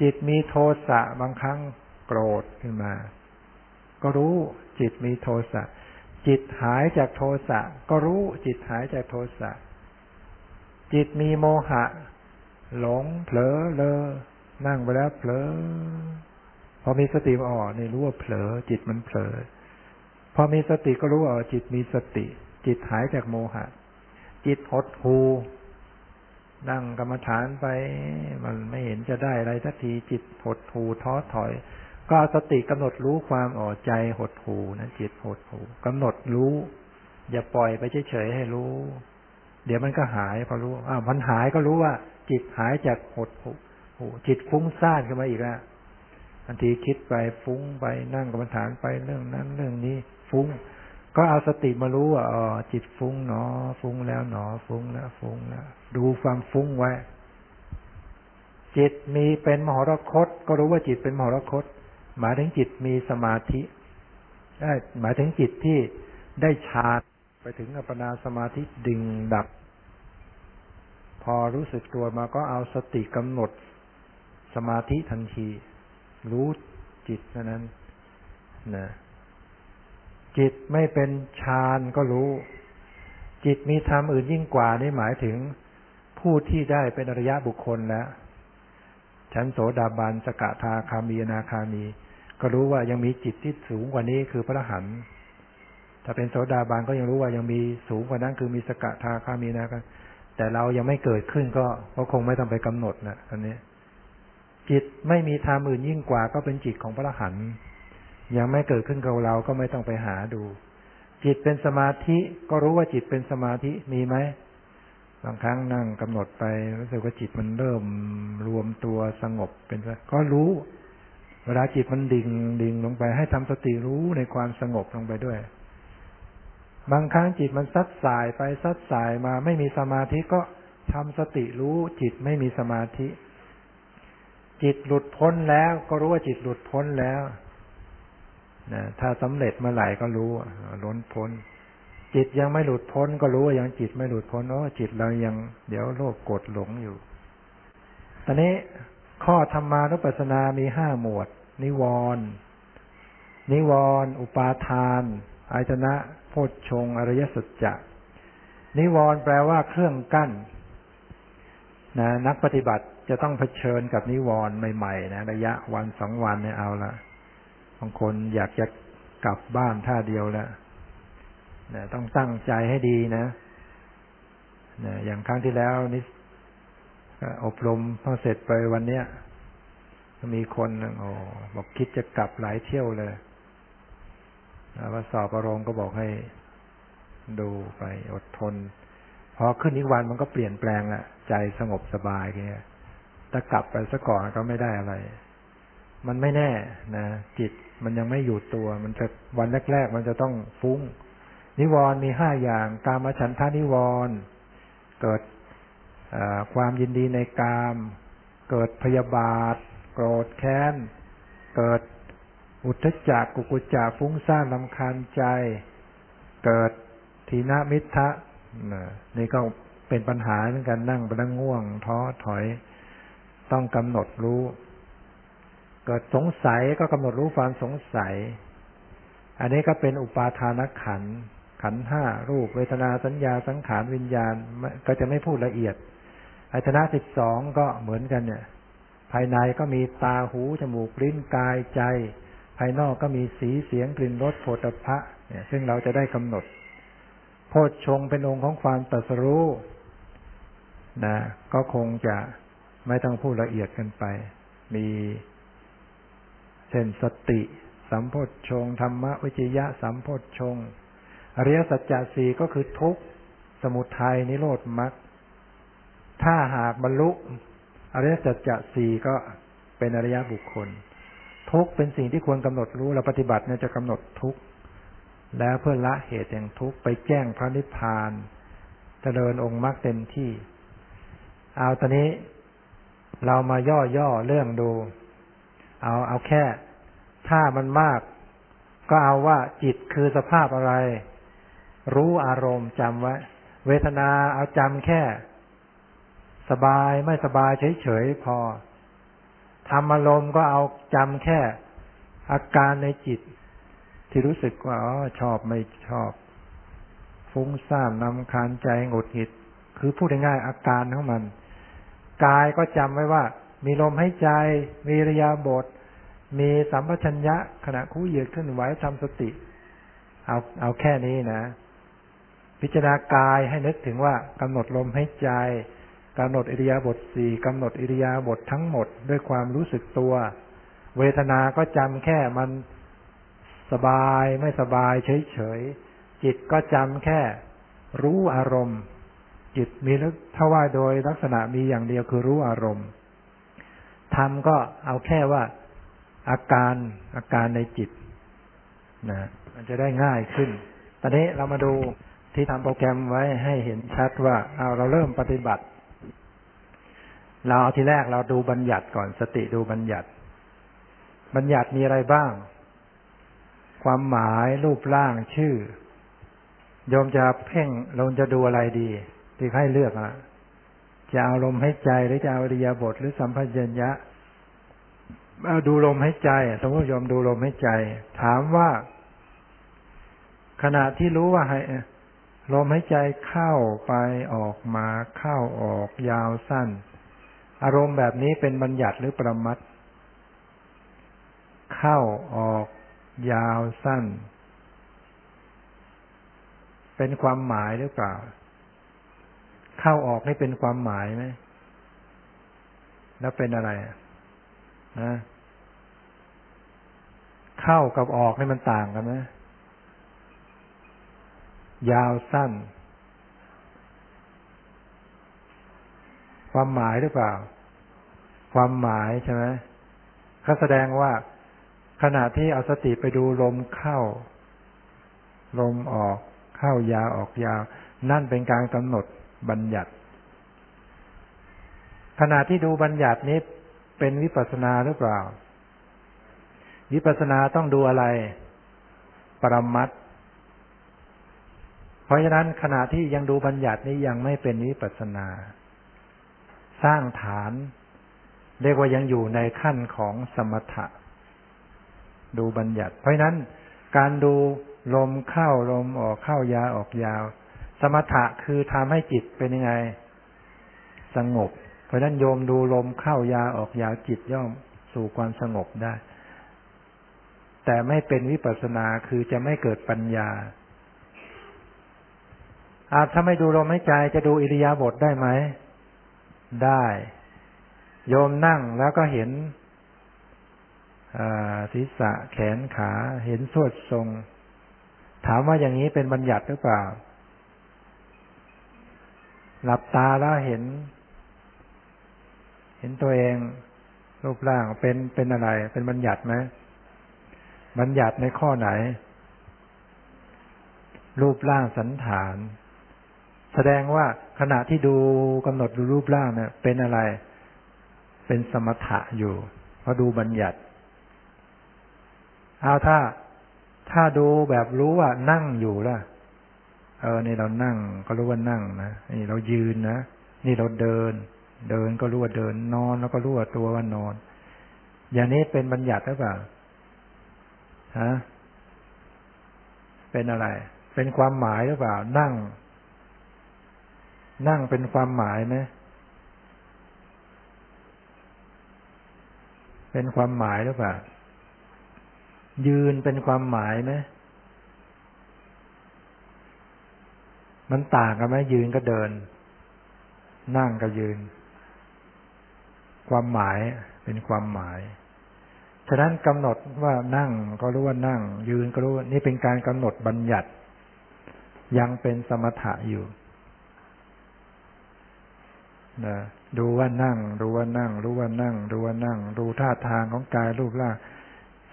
จิตมีโทสะบางครั้งโกรธขึ้นมา ก็รู้จิตมีโทสะ จิตหายจากโทสะก็รู้จิตหายจากโทสะ จิตมีโมหะ หลงเผลอเลอ นั่งไปแล้วเผลอ พอมีสติอ่อนี่รู้ว่าเผลอ จิตมันเผลอ พอมีสติก็รู้ว่าจิตมีสติ จิตหายจากโมหะ จิตหดหูนั่งกรรมฐานไป มันไม่เห็นจะได้อะไรสักทีจิตหดหูท้อถอย ก็สติกำหนดรู้ความอ่อใจหดหูนะจิตหดหูกำหนดรู้ อย่าปล่อยไปเฉยๆให้รู้ เดี๋ยวมันก็หายพอรู้อ่ามันหายก็รู้ว่า จิตหายจากหดหูจิตฟุ้งซ่านขึ้นมาอีกแล้วบางทีคิดไปฟุ้งไปนั่งกรรมฐานไปเรื่องนั้นเรื่องนี้ ฟุ้ง ก็เอาสติมารู้ว่าอ๋อจิตฟุ้งหนอ ฟุ้งแล้วหนอ ฟุ้งแล้วฟุ้งแล้วดูความฟุ้งไว้ จิตมีเป็นมหรคต ก็รู้ว่าจิตเป็นมหรคต หมายถึงจิตมีสมาธิหมายถึงจิตที่ได้ฌานไปถึงอัปปนาสมาธิดึงดับ พอรู้สึกตัวมาก็เอาสติกำหนดสมาธิทันที รู้จิตนั้นนะจิตไม่เป็นฌานก็รู้ จิตมีธรรมอื่นยิ่งกว่านี่หมายถึงผู้ที่ได้เป็นอริยะบุคคลแล้ว ชั้นโสดาบันสกทาคามีนาคามี ก็รู้ว่ายังมีจิตที่สูงกว่านี้คือพระหันถ้าเป็นโสดาบันก็ยังรู้ว่ายังมีสูงกว่านั้น คือมีสกทาคามีนาคาแต่เรายังไม่เกิดขึ้นก็ก็คงไม่ต้องไปกำหนดนะอันนี้ จิตไม่มีธรรมอื่นยิ่งกว่าก็เป็นจิตของพระหันยังไม่เกิดขึ้นกับเราก็ไม่ต้องไปหาดู จิตเป็นสมาธิก็รู้ว่าจิตเป็นสมาธิมีไหม บางครั้งนั่งกำหนดไปรู้สึกว่าจิตมันเริ่มรวมตัวสงบเป็นก็รู้ เวลาจิตมันดิ่งดิ่งลงไป ให้ทำสติรู้ในความสงบลงไปด้วย บางครั้งจิตมันซัดสายไปซัดสายมาไม่มีสมาธิก็ทำสติรู้ จิตไม่มีสมาธิ จิตหลุดพ้นแล้วก็รู้ว่าจิตหลุดพ้นแล้วนะถ้าสำเร็จเมื่อไหร่ก็รู้ล้นพ้น จิตยังไม่หลุดพ้นก็รู้ว่ายังจิตไม่หลุดพ้นโอ้จิตเรายังเดี๋ยวโลภกดหลงอยู่ ตอนนี้ข้อธรรมานุปัสสนามีห้าหมวด นิวรณ์นิวรณ์อุปาทานอายตนะโพชฌงอริยสัจจะนิวรณ์แปลว่าเครื่องกั้นนะนักปฏิบัติจะต้องเผชิญกับนิวรณ์ใหม่ๆนะระยะวันสองวันเนี่ยเอาละบางคนอยากจะกลับบ้านท่าเดียวแล้ว นะต้องตั้งใจให้ดีนะนะอย่างครั้งที่แล้วนี่อบรมพอเสร็จไปวันเนี้ยมีคนโอ้บอกคิดจะกลับหลายเที่ยวเลยว่าสอบอารมณ์ก็บอกให้ดูไปอดทน พอขึ้นอีกวันมันก็เปลี่ยนแปลงละใจสงบสบายเงี้ยถ้ากลับไปซะก่อนก็ไม่ได้อะไร มันไม่แน่นะจิตมันยังไม่อยู่ตัว มันจะวันแรก ๆ มันจะต้องฟุ้ง นิวรณ์มีห้าอย่างกามฉันทานิวรณ์เกิดความยินดีในกาม เกิดพยาบาท โกรธแค้น เกิดอุทจักกุกุจักฟุ้งซ่านลำคาญใจ เกิดทีนามิทะนี่ก็เป็นปัญหาเหมือนกันนั่งไปนั่งง่วง ท้อถอยต้องกำหนดรู้ เกิดสงสัยก็กำหนดรู้ความสงสัย อันนี้ก็เป็นอุปาทานขัน ขันห้ารูปเวทนาสัญญาสังขารวิญญาณก็จะไม่พูดละเอียดอายตนะสิบสองก็เหมือนกันเนี่ย ภายในก็มีตาหูจมูกลิ้นกายใจ ภายนอกก็มีสีเสียงกลิ่นรสโผฏฐะเนี่ยซึ่งเราจะได้กำหนด โพชฌงเป็นองค์ของความตรัสรู้นะก็คงจะไม่ต้องพูดละเอียดกันไป มีเช่นสติ สัมโพชฌงธรรมวิจยะสัมโพชฌง อริยสัจจะสี่ก็คือทุกข์สมุทัยนิโรธมรรคถ้าหากบรรลุอริยสัจจะสี่ก็เป็นอริยบุคคล ทุกเป็นสิ่งที่ควรกำหนดรู้เราปฏิบัติเนี่ยจะกำหนดทุกแล้วเพื่อละเหตุแห่งทุกไปแจ้งพระนิพพานเจริญองค์มรรคเต็มที่ เอาตอนนี้เรามาย่อๆเรื่องดู เอาเอาแค่ ถ้ามันมาก ก็เอาว่าจิตคือสภาพอะไร รู้อารมณ์จำไว้ เวทนาเอาจำแค่ สบายไม่สบายเฉยๆพอทำอารมณ์ก็เอาจำแค่ อาการในจิต ที่รู้สึกว่าอ๋อชอบไม่ชอบ ฟุ้งซ่านนำคานใจหงุดหงิด คือพูดง่ายๆอาการของมัน กายก็จำไว้ว่า มีลมหายใจ มีระยาบท มีสัมปชัญญะขณะคู่เหยียดขึ้นไหวทำสติ เอาเอาแค่นี้นะ พิจารณากายให้นึกถึงว่ากำหนดลมหายใจกำหนดอิริยาบถสี่กำหนดอิริยาบถททั้งหมดด้วยความรู้สึกตัว เวทนาก็จำแค่มันสบายไม่สบายเฉยๆจิตก็จำแค่รู้อารมณ์ จิตมีลึกถ้าว่าโดยลักษณะมีอย่างเดียวคือรู้อารมณ์ทำก็เอาแค่ว่าอาการอาการในจิตนะมันจะได้ง่ายขึ้น ตอนนี้เรามาดู ที่ทำโปรแกรมไว้ให้เห็นชัดว่าเอาเราเริ่มปฏิบัติ เราเอาทีแรกเราดูบัญญัติก่อนสติดูบัญญัติ บัญญัติมีอะไรบ้าง ความหมายรูปร่างชื่อโยมจะเพ่งเราจะดูอะไรดีที่ให้เลือกอะจะเอาลมให้ใจหรือจะเอาอริยาบทหรือสัมพัญญะเอาดูลมให้ใจสมมติโยมดูลมให้ใจ ถามว่า ขณะที่รู้ว่าให้ ลมหายใจเข้าไปออกมาเข้าออกยาวสั้น อารมณ์แบบนี้เป็นบัญญัติหรือประมัดเข้าออกยาวสั้น เป็นความหมายหรือเปล่า เข้าออกนี่เป็นความหมายไหมแล้วเป็นอะไรนะเข้ากับออกนี่มันต่างกันไหม ยาวสั้น ความหมายหรือเปล่า ความหมายใช่ไหมเขาแสดงว่าขณะที่เอาสติไปดูลมเข้า ลมออกเข้ายาวออกยาว นั่นเป็นการกำหนดบัญญัติ ขณะที่ดูบัญญัตินี้เป็นวิปัสสนาหรือเปล่า วิปัสสนาต้องดูอะไร ปรมัต ราะฉะนั้นขณะที่ยังดูบัญญัตินี้ยังไม่เป็นวิปัสนา สร้างฐาน เรียกว่ายังอยู่ในขั้นของสมถะ ดูบัญญัติ เพราะฉะนั้นการดูลมเข้าลมออกเข้ายาออกยาว สมถะคือทำให้จิตเป็นยังไง สงบ เพราะนั้นโยมดูลมเข้ายาออกยาวจิตย่อมสู่ความสงบได้ แต่ไม่เป็นวิปัสนาคือจะไม่เกิดปัญญา อาถ้าไม่ดูลมหายใจจะดูอิริยาบถได้ไหม ได้ โยมนั่งแล้วก็เห็นศีรษะแขนขาเห็นสวดทรง ถามว่าอย่างนี้เป็นบัญญัติหรือเปล่า หลับตาแล้วเห็น เห็นตัวเอง รูปร่างเป็นเป็นอะไร เป็นบัญญัติไหมบัญญัติในข้อไหน รูปร่างสันฐาน แสดงว่าขณะที่ดูกำหนดดูรูปร่างเนี่ยเป็นอะไร เป็นสมถะอยู่เพราะดูบัญญัติเอาถ้าถ้าดูแบบรู้ว่านั่งอยู่ล่ะ เออนี่เรานั่ง ก็รู้ว่านั่งนะนี่เรายืนนะนี่เราเดิน เดินก็รู้ว่าเดินนอน แล้วก็รู้ว่าตัวว่านอน อย่างนี้เป็นบัญญัติหรือเปล่าฮะเป็นอะไร เป็นความหมายหรือเปล่า นั่ง นั่งเป็นความหมายไหมเป็นความหมายหรือเปล่า ยืนเป็นความหมายไหมมันต่างกันไหมยืนก็เดิน นั่งก็ยืน ความหมายเป็นความหมาย ฉะนั้นกำหนดว่านั่งก็รู้ว่านั่ง ยืนก็รู้นี่เป็นการกำหนดบัญญัติ ยังเป็นสมถะอยู่ นะดูว่านั่งดูว่านั่ง รู้ว่านั่งดูว่านั่งดูท่าทางของกายรูปร่าง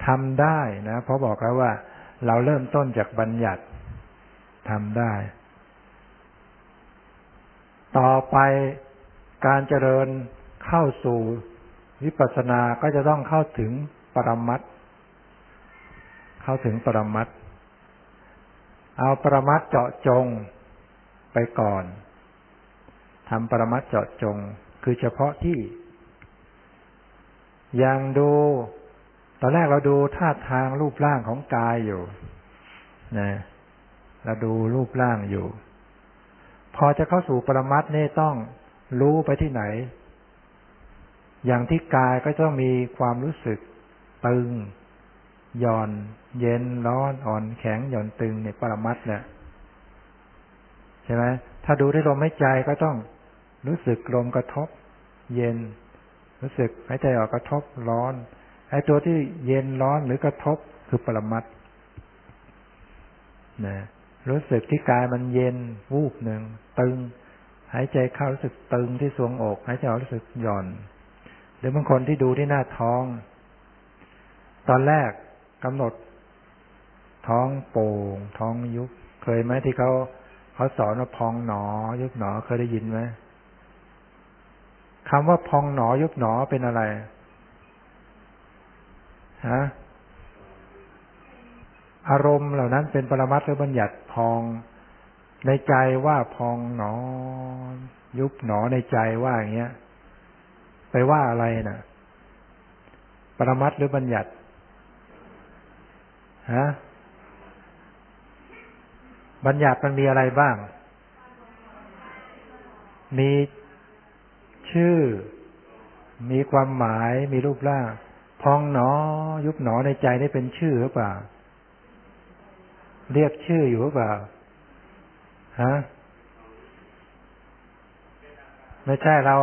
ทำได้นะเพราะบอกแล้วว่า เราเริ่มต้นจากบัญญัติทำได้ ต่อไปการเจริญเข้าสู่วิปัสสนาก็จะต้องเข้าถึงปรมัตเข้าถึงปรมัตเอาปรมัตเจาะจงไปก่อน ทำปรมัตเจาะจง คือเฉพาะที่ อยังดู ตอนแรกเราดูท่าทางรูปร่างของกายอยู่นะเราดูรูปร่างอยู่ พอจะเข้าสู่ปรมัตนี่ต้องรู้ไปที่ไหน อย่างที่กายก็ต้องมีความรู้สึกตึงหย่อน เย็นร้อนอ่อนแข็งหย่อนตึงในปรมัตเนี่ยใช่ไหมถ้าดูที่ลมหายใจก็ต้อง รู้สึกลมกระทบ เย็น รู้สึกหายใจออกกระทบร้อนไอ้ตัวที่เย็นร้อนหรือกระทบคือปรมัตนะรู้สึกที่กายมันเย็นวูบหนึ่งตึง หายใจเข้ารู้สึกตึงที่สวงอก หายใจออกรู้สึกหย่อน หรือบางคนที่ดูที่หน้าท้อง ตอนแรกกำหนด ท้องโป่ง ท้องยุบเคยไหมที่เขาเขาสอนว่าพองหนอ ยุบหนอเคยได้ยินไหม คำว่าพองหนอยุบหนอเป็นอะไรฮะอารมณ์เหล่านั้นเป็นปรมัตถ์หรือบัญญัติพองในใจว่าพองหนอ ยุบหนอในใจว่าอย่างเงี้ย ไปว่าอะไรนะ่ะ ปรมัตถ์หรือบัญญัติฮะบัญญัติมันมีอะไรบ้าง มี ชื่อ มีความหมายมีรูปร่าง พองหนอ ยุบหนอในใจได้เป็นชื่อหรือเปล่า เรียกชื่ออยู่หรือเปล่าฮะไม่ใช่เรา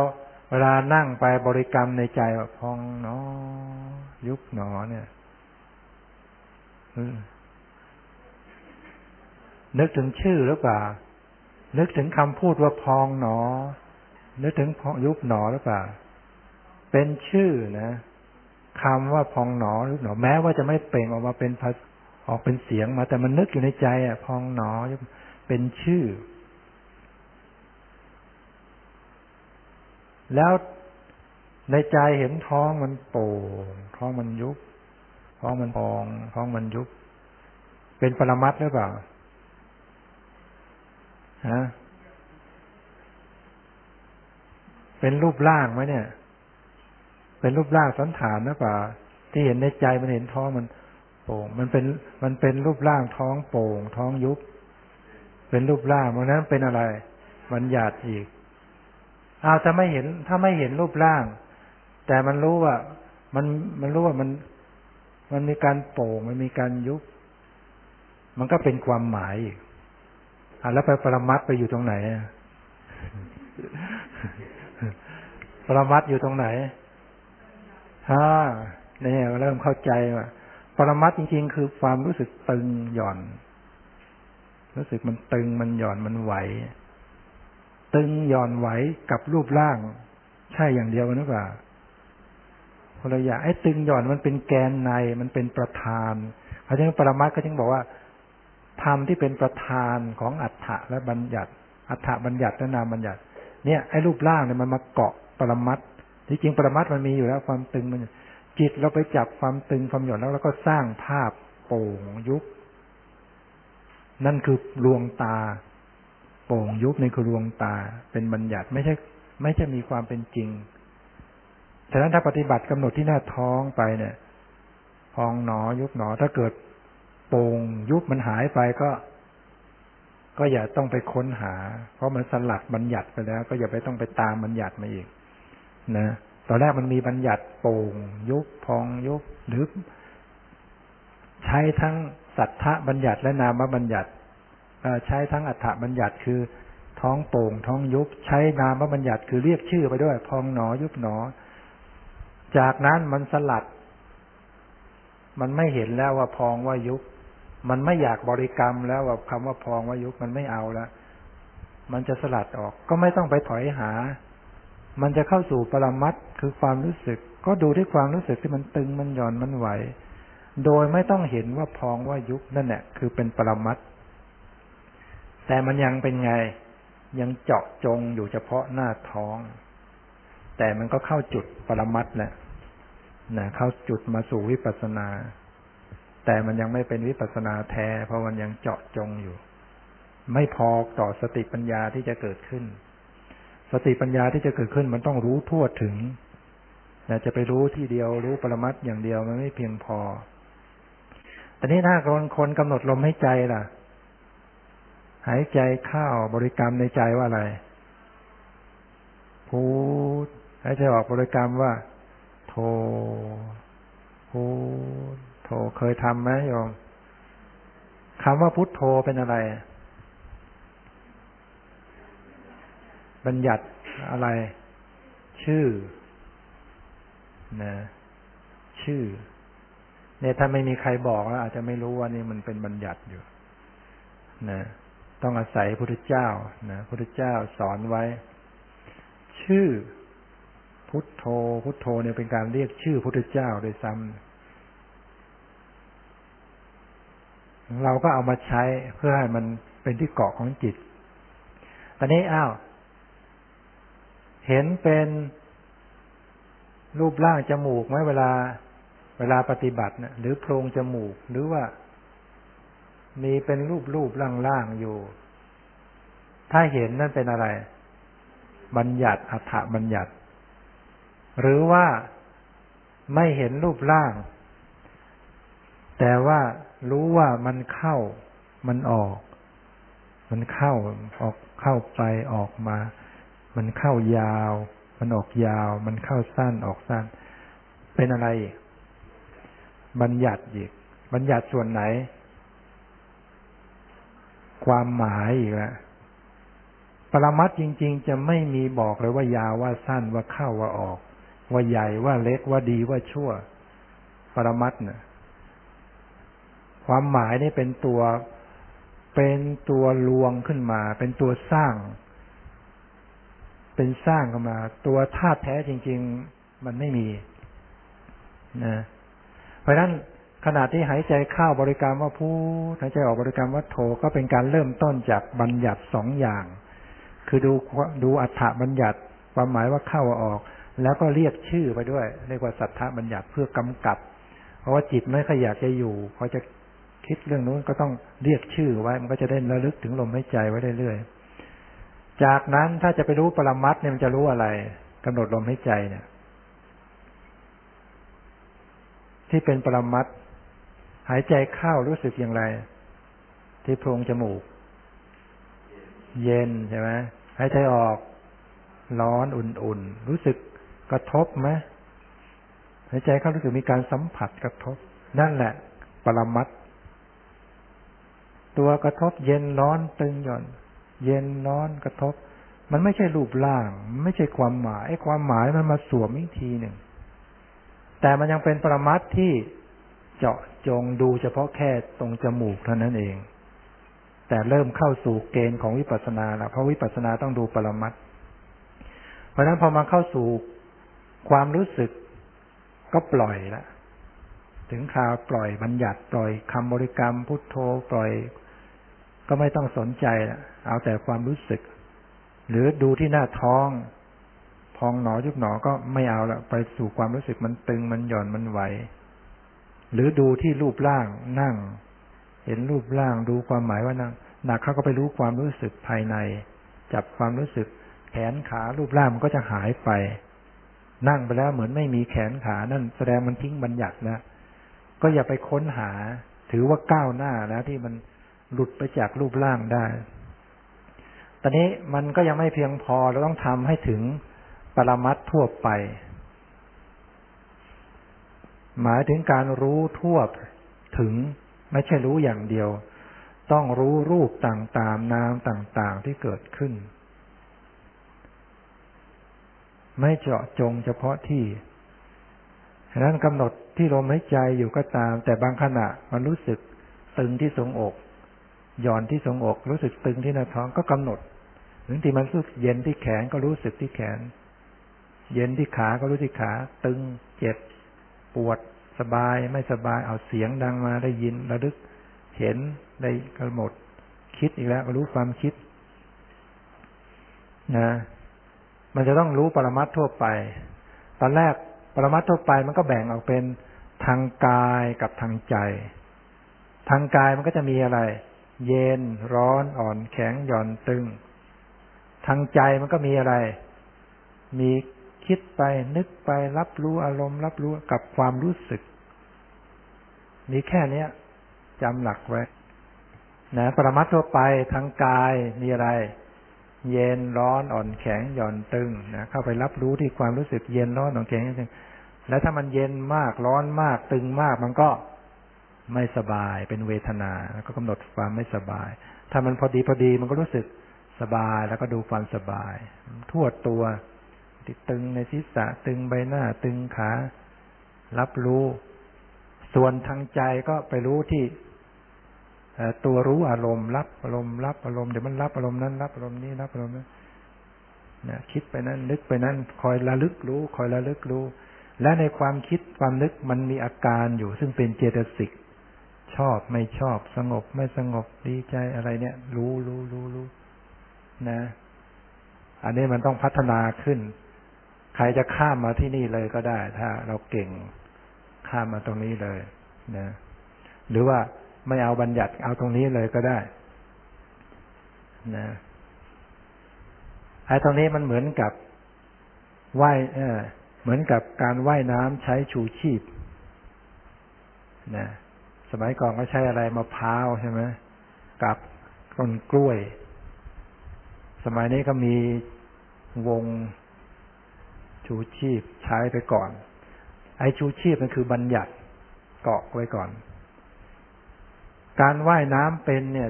เวลานั่งไปบริกรรมในใจว่าพองหนอ ยุบหนอเนี่ยนึกถึงชื่อหรือเปล่า นึกถึงคำพูดว่าพองหนอ นึกถึงพองยุบหนอหรือเปล่า เป็นชื่อนะคำว่าพองหนอหรือหนอ แม้ว่าจะไม่เปล่งออกมาเป็นออกเป็นเสียงมา แต่มันนึกอยู่ในใจอะ พองหนอเป็นชื่อ แล้วในใจเห็นท้องมันโป่งท้องมันยุบ ท้องมันพอง ท้องมันยุบ เป็นปรมัตหรือเปล่าฮะ เป็นรูปร่างไหมเนี่ย เป็นรูปร่างสันฐานหรือเปล่าที่เห็นในใจมันเห็นท้องมันโป่ง มันเป็นมันเป็นรูปร่างท้องโป่ง ท้องยุบ เป็นรูปร่างเพราะนั้นเป็นอะไรมันหยาดอีกอาถ้าไม่เห็น ถ้าไม่เห็นรูปร่าง แต่มันรู้ว่า มันมันรู้ว่ามัน มันมีการโป่ง มันมีการยุบ มันก็เป็นความหมายอีกอะแล้วไปปรมัตไปอยู่ตรงไหน ปรมัตอยู่ตรงไหนฮ่าเนี่ยเริ่มเข้าใจว่าปรมัตจริงๆ คือความรู้สึกตึงหย่อน รู้สึกมันตึงมันหย่อนมันไหว ตึงหย่อนไหวกับรูปร่าง ใช่อย่างเดียวกันหรือเปล่าคนละอย่างไอ้ตึงหย่อนมันเป็นแกนในมันเป็นประธานเขาจึงปรมัตก็จึงบอกว่าธรรมที่เป็นประธานของอัฏฐะและบัญญัติ อัฏฐบัญญัติและนามบัญญัติ เนี่ยไอ้รูปร่างเนี่ยมันมาเกาะ ปรมัตที่จริงปรมัตมันมีอยู่แล้วความตึงมัน จิตเราไปจับความตึงความหย่อนแล้วเราก็สร้างภาพโป่งยุบนั่นคือลวงตา โป่งยุบในคือลวงตา เป็นบัญญัติไม่ใช่ ไม่ใช่มีความเป็นจริงฉะนั้นถ้าปฏิบัติกำหนดที่หน้าท้องไปเนี่ย พองหนอยุบหนอถ้าเกิดโป่งยุบมันหายไปก็ ก็อย่าต้องไปค้นหา เพราะมันสลัดบัญญัติไปแล้ว ก็อย่าไปต้องไปตามบัญญัติมาอีก นะตอนแรกมันมีบัญญัติโป่ง ยุบพองยุบหรือใช้ทั้งสัทธะบัญญัติและนามบัญญัติใช้ทั้งอัฏฐบัญญัติคือ ท้องโป่ง ท้องยุบ ใช้นามบัญญัติคือเรียกชื่อไปด้วย พองหนอยุบหนอ จากนั้นมันสลัด มันไม่เห็นแล้วว่าพองว่ายุบ มันไม่อยากบริกรรมแล้วว่าคำว่าพองว่ายุบมันไม่เอาแล้วมันจะสลัดออก ก็ไม่ต้องไปถอยหา มันจะเข้าสู่ปรมัตคือความรู้สึก ก็ดูด้วยความรู้สึกที่มันตึงมันหย่อนมันไหว โดยไม่ต้องเห็นว่าพองว่ายุบนั่นแหละคือเป็นปรมัตแต่มันยังเป็นไง ยังเจาะจงอยู่เฉพาะหน้าท้อง แต่มันก็เข้าจุดปรมัตแหละนะเข้าจุดมาสู่วิปัสสนา แต่มันยังไม่เป็นวิปัสสนาแท้ เพราะมันยังเจาะจงอยู่ ไม่พอต่อสติปัญญาที่จะเกิดขึ้น สติปัญญาที่จะเกิดขึ้นมันต้องรู้ทั่วถึงนะจะไปรู้ที่เดียวรู้ปรมัตอย่างเดียวมันไม่เพียงพอ แต่นี้ถ้าคนคนกำหนดลมให้ใจล่ะ หายใจเข้าบริกรรมในใจว่าอะไร พูดหายใจออกบริกรรมว่า โทพูดโทเคยทำไหมโยมคำว่าพุทโธเป็นอะไร บัญญัติอะไร ชื่อนะชื่อ เนี่ยถ้าไม่มีใครบอกแล้วอาจจะไม่รู้ว่านี่มันเป็นบัญญัติอยู่นะต้องอาศัยพระพุทธเจ้านะพระพุทธเจ้าสอนไว้ ชื่อ พุทโธ พุทโธเนี่ยเป็นการเรียกชื่อพระพุทธเจ้าโดยซ้ำเราก็เอามาใช้เพื่อให้มันเป็นที่เกาะของจิตตอนนี้อ้าว เห็นเป็นรูปร่างจมูกไหมเวลา เวลาปฏิบัตินะหรือโพรงจมูก หรือว่า มีเป็นรูปรูปล่างๆอยู่ ถ้าเห็นนั่นเป็นอะไร บัญญัติอัฏฐบัญญัติ หรือว่าไม่เห็นรูปร่าง แต่ว่ารู้ว่ามันเข้ามันออก มันเข้าออกเข้าไปออกมา มันเข้ายาว มันออกยาว มันเข้าสั้นออกสั้น เป็นอะไรบัญญัติอีกบัญญัติส่วนไหน ความหมายอีกล้วปรมัตจริง ๆ จะไม่มีบอกเลยว่ายาวว่าสั้นว่าเข้าว่าออก ว่าใหญ่ว่าเล็กว่าดีว่าชั่ว ปรมัตเนี่ยความหมายนี่เป็นตัวเป็นตัวลวงขึ้นมา เป็นตัวสร้าง เป็นสร้างขึ้นมา ตัวธาตุแท้จริง ๆ มันไม่มีนะเพราะฉะนั้นขณะที่หายใจเข้าบริกรรมว่าพูดหายใจออกบริกรรมว่าโทก็เป็นการเริ่มต้นจากบัญญัติสองอย่าง คือดูดูอัฏฐบัญญัติความหมายว่าเข้าออก แล้วก็เรียกชื่อไปด้วยเรียกว่าสัทธบัญญัติเพื่อกำกับ เพราะว่าจิตไม่ค่อยอยากจะอยู่พอจะคิดเรื่องนู้นก็ต้องเรียกชื่อไว้ มันก็จะได้ระลึกถึงลมหายใจไว้เรื่อยๆ จากนั้นถ้าจะไปรู้ปรมัตเนี่ยมันจะรู้อะไรกำหนดลมหายใจเนี่ย ที่เป็นปรมัตหายใจเข้ารู้สึกอย่างไร ที่โพรงจมูก เย็นใช่ไหมหายใจออก ร้อนอุ่นๆ รู้สึกกระทบไหมหายใจเข้ารู้สึกมีการสัมผัสกระทบ นั่นแหละ ปรมัตตัวกระทบเย็นร้อนตึงหย่อน เย็นร้อนกระทบ มันไม่ใช่รูปร่าง ไม่ใช่ความหมายไอ้ความหมายมันมาสวมอีกทีหนึ่ง แต่มันยังเป็นปรมัตที่เจาะจงดูเฉพาะแค่ตรงจมูกเท่านั้นเอง แต่เริ่มเข้าสู่เกณฑ์ของวิปัสสนาแล้วเพราะวิปัสสนาต้องดูปรมัตเพราะนั้นพอมาเข้าสู่ความรู้สึกก็ปล่อยละถึงคราวปล่อยบัญญัติปล่อยคำบริกรรมพุทโธปล่อยก็ไม่ต้องสนใจละ เอาแต่ความรู้สึก หรือดูที่หน้าท้อง พองหนอยุบหนอก็ไม่เอาละไปสู่ความรู้สึกมันตึงมันหย่อนมันไหว หรือดูที่รูปร่างนั่ง เห็นรูปร่างดูความหมายว่านั่งหนักเขาก็ไปรู้ความรู้สึกภายใน จับความรู้สึก แขนขารูปร่างมันก็จะหายไป นั่งไปแล้วเหมือนไม่มีแขนขานั่นแสดงมันทิ้งบัญญัติแล้วก็อย่าไปค้นหา ถือว่าก้าวหน้าแล้วที่มันหลุดไปจากรูปร่างได้ อนนี้มันก็ยังไม่เพียงพอเราต้องทำให้ถึงปรมัตทั่วไป หมายถึงการรู้ทั่วถึงไม่ใช่รู้อย่างเดียว ต้องรู้รูปต่างๆ นามต่างๆที่เกิดขึ้น ไม่เจาะจงเฉพาะที่ฉะนั้นกำหนดที่ลมหายใจอยู่ก็ตาม แต่บางขณะมันรู้สึกตึงที่ทรงอกหย่อนที่ทรงอก รู้สึกตึงที่หน้าท้องก็กำหนด บางทีมันรู้สึกเย็นที่แขนก็รู้สึกที่แขน เย็นที่ขาก็รู้ที่ขา ตึงเจ็บ ปวดสบายไม่สบายเอาเสียงดังมาได้ยินระลึกเห็นได้กำหนดคิดอีกแล้วก็รู้ความคิดนะมันจะต้องรู้ปรมัตทั่วไป ตอนแรกปรมัตทั่วไปมันก็แบ่งออกเป็นทางกายกับทางใจ ทางกายมันก็จะมีอะไร เย็นร้อนอ่อนแข็งหย่อนตึง ทางใจมันก็มีอะไร มีคิดไปนึกไปรับรู้อารมณ์ รับรู้กับความรู้สึก มีแค่เนี้ยจำหลักไว้นะปรมัตทั่วไปทั้งกายมีอะไร เย็นร้อนอ่อนแข็งหย่อนตึงนะเข้าไปรับรู้ที่ความรู้สึกเย็นร้อนอ่อนแข็งหย่อนตึงแล้วถ้ามันเย็นมากร้อนมากตึงมาก มันก็ไม่สบายเป็นเวทนา แล้วก็กำหนดความไม่สบาย ถ้ามันพอดีพอดีมันก็รู้สึก สบายแล้วก็ดูความสบาย ทั่วตัว ติดตึงในศีรษะตึงใบหน้าตึงขา รับรู้ ส่วนทางใจก็ไปรู้ที่ตัวรู้อารมณ์รับอารมณ์รับอารมณ์เดี๋ยวมันรับอารมณ์นั้น รับอารมณ์นี้รับอารมณ์นั้นนะคิดไปนั้น นึกไปนั้น คอยระลึกรู้ คอยระลึกรู้ และในความคิดความนึกมันมีอาการอยู่ ซึ่งเป็นเจตสิกชอบไม่ชอบสงบไม่สงบดีใจอะไรเนี่ย รู้รู้รู้รู้ นะ อันนี้มันต้องพัฒนาขึ้น ใครจะข้ามมาที่นี่เลยก็ได้ ถ้าเราเก่งข้ามมาตรงนี้เลยนะ หรือว่าไม่เอาบัญญัติเอาตรงนี้เลยก็ได้นะไอ้ตรงนี้มันเหมือนกับว่ายเออเหมือนกับการว่ายน้ำใช้ชูชีพนะสมัยก่อนก็ใช้อะไรมะพร้าวใช่ไหมกับต้นกล้วย สมัยนี้ก็มีวงชูชีพใช้ไปก่อน ไอ้ชูชีพมันคือบัญญัติเกาะไว้ก่อน การว่ายน้ำเป็นเนี่ย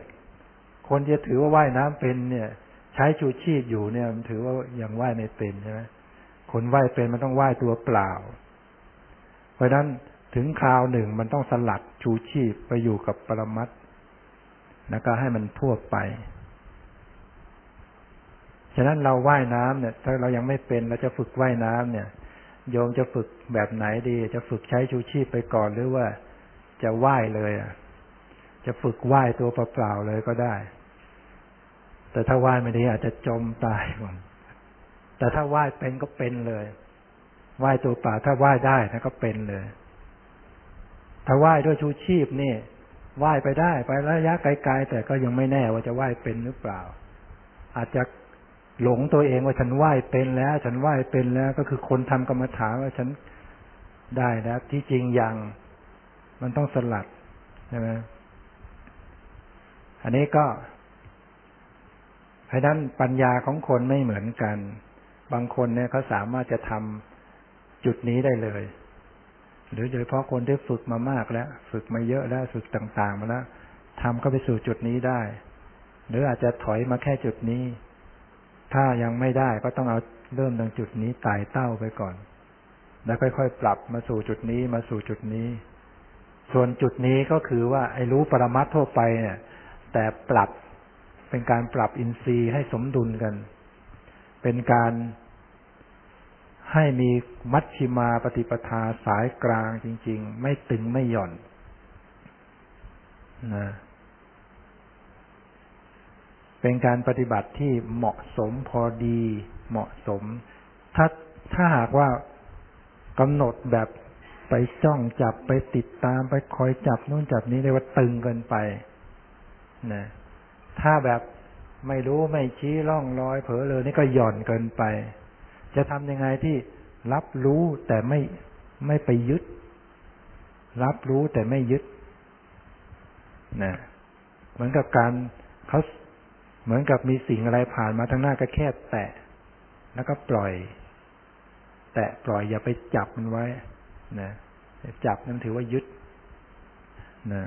คนจะถือว่าว่ายน้ำเป็นเนี่ย ใช้ชูชีพอยู่เนี่ยมันถือว่ายังว่ายไม่เป็นใช่ไหมคนว่ายเป็นมันต้องว่ายตัวเปล่า เพราะนั้นถึงคราวหนึ่งมันต้องสลัดชูชีพไปอยู่กับปรมัตแล้วก็ให้มันทั่วไป ฉะนั้นเราว่ายน้ำเนี่ย ถ้าเรายังไม่เป็นเราจะฝึกว่ายน้ำเนี่ย โยมจะฝึกแบบไหนดี จะฝึกใช้ชูชีพไปก่อนหรือว่าจะว่ายเลยอะ จะฝึกว่ายตัวเปล่าๆเลยก็ได้ แต่ถ้าว่ายไม่ดีอาจจะจมตายก่อนแต่ถ้าว่ายเป็นก็เป็นเลยว่ายตัวเปล่าถ้าว่ายได้นะก็เป็นเลย ถ้าว่ายด้วยชูชีพนี่ว่ายไปได้ไประยะไกลๆแต่ก็ยังไม่แน่ว่าจะว่ายเป็นหรือเปล่า อาจจะ หลงตัวเองว่าฉันว่ายเป็นแล้ว ฉันว่ายเป็นแล้ว ก็คือคนทำกรรมฐานว่าฉันได้แล้วที่จริงยังมันต้องสลัดใช่ไหมอันนี้ก็เพราะนั้นปัญญาของคนไม่เหมือนกัน บางคนเนี่ยเขาสามารถจะทำจุดนี้ได้เลย หรือโดยเฉพาะคนที่ฝึกมามากแล้ว ฝึกมาเยอะแล้วฝึกต่าง ๆ มาแล้วทำเข้าไปสู่จุดนี้ได้ หรืออาจจะถอยมาแค่จุดนี้ ถ้ายังไม่ได้ก็ต้องเอาเริ่มตรงจุดนี้ไต่เต้าไปก่อน แล้วค่อยๆปรับมาสู่จุดนี้มาสู่จุดนี้ ส่วนจุดนี้ก็คือว่าไอ้รู้ปรมัตทั่วไปเนี่ย แต่ปรับเป็นการปรับอินทรีย์ให้สมดุลกัน เป็นการให้มีมัชชิมาปฏิปทาสายกลางจริง ๆ ไม่ตึงไม่หย่อนนะ เป็นการปฏิบัติที่เหมาะสมพอดี เหมาะสม ถ้าถ้าหากว่ากำหนดแบบไปจ้องจับไปติดตามไปคอยจับนู่นจับนี้เรียกว่าตึงเกินไปนะถ้าแบบไม่รู้ไม่ชี้ร่องรอยเผลอเลยนี่ก็หย่อนเกินไป จะทำยังไงที่รับรู้แต่ไม่ไม่ไปยึด รับรู้แต่ไม่ยึดนะเหมือนกับการเขา เหมือนกับมีสิ่งอะไรผ่านมาทางหน้าก็แค่แตะ แล้วก็ปล่อย แตะปล่อยอย่าไปจับมันไว้นะจับนั้นถือว่ายึดนะ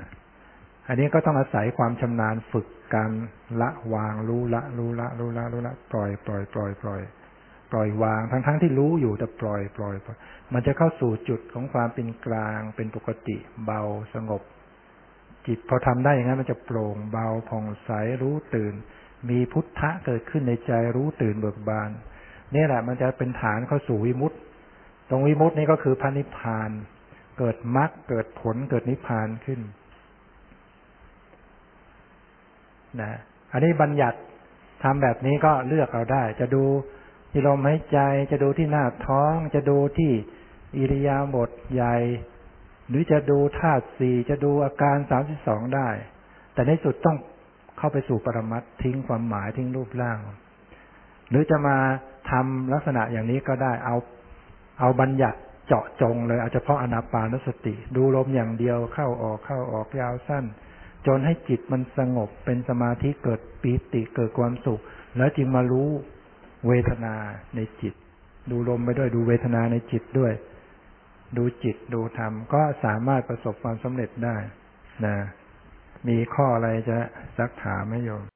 อันนี้ก็ต้องอาศัยความชำนาญฝึกการละวางรู้ละ รู้ละ รู้ละรู้ละปล่อยปล่อยปล่อยปล่อยปล่อยวางทั้งทั้งที่รู้อยู่แต่ปล่อยปล่อยปล่อย มันจะเข้าสู่จุดของความเป็นกลาง เป็นปกติเบาสงบ จิตพอทำได้อย่างนั้นมันจะโปร่งเบาผ่องใสรู้ตื่น มีพุทธะเกิดขึ้นในใจรู้ตื่นเบิกบานนี่แหละมันจะเป็นฐานเข้าสู่วิมุตติ ตรงวิมุตตินี้ก็คือพระนิพพาน เกิดมรรคเกิดผลเกิดนิพพานขึ้นนะอันนี้บัญญัติทำแบบนี้ก็เลือกเอาได้ จะดูที่ลมหายใจ จะดูที่หน้าท้อง จะดูที่อิริยาบถใหญ่ หรือจะดูธาตุสี่จะดูอาการสามสิบสองได้ แต่ในสุดต้อง เข้าไปสู่ปรมัตทิ้งความหมายทิ้งรูปร่าง หรือจะมาทำลักษณะอย่างนี้ก็ได้เอาเอาบัญญัติเจาะจงเลยเอาเฉพาะอนาปานสติ ดูลมอย่างเดียวเข้าออกเข้าออกยาวสั้น จนให้จิตมันสงบเป็นสมาธิเกิดปีติเกิดความสุข แล้วจึงมารู้เวทนาในจิต ดูลมไปด้วยดูเวทนาในจิตด้วย ดูจิตดูธรรมก็สามารถประสบความสำเร็จได้นะ มีข้ออะไรจะซักถามไหมโยม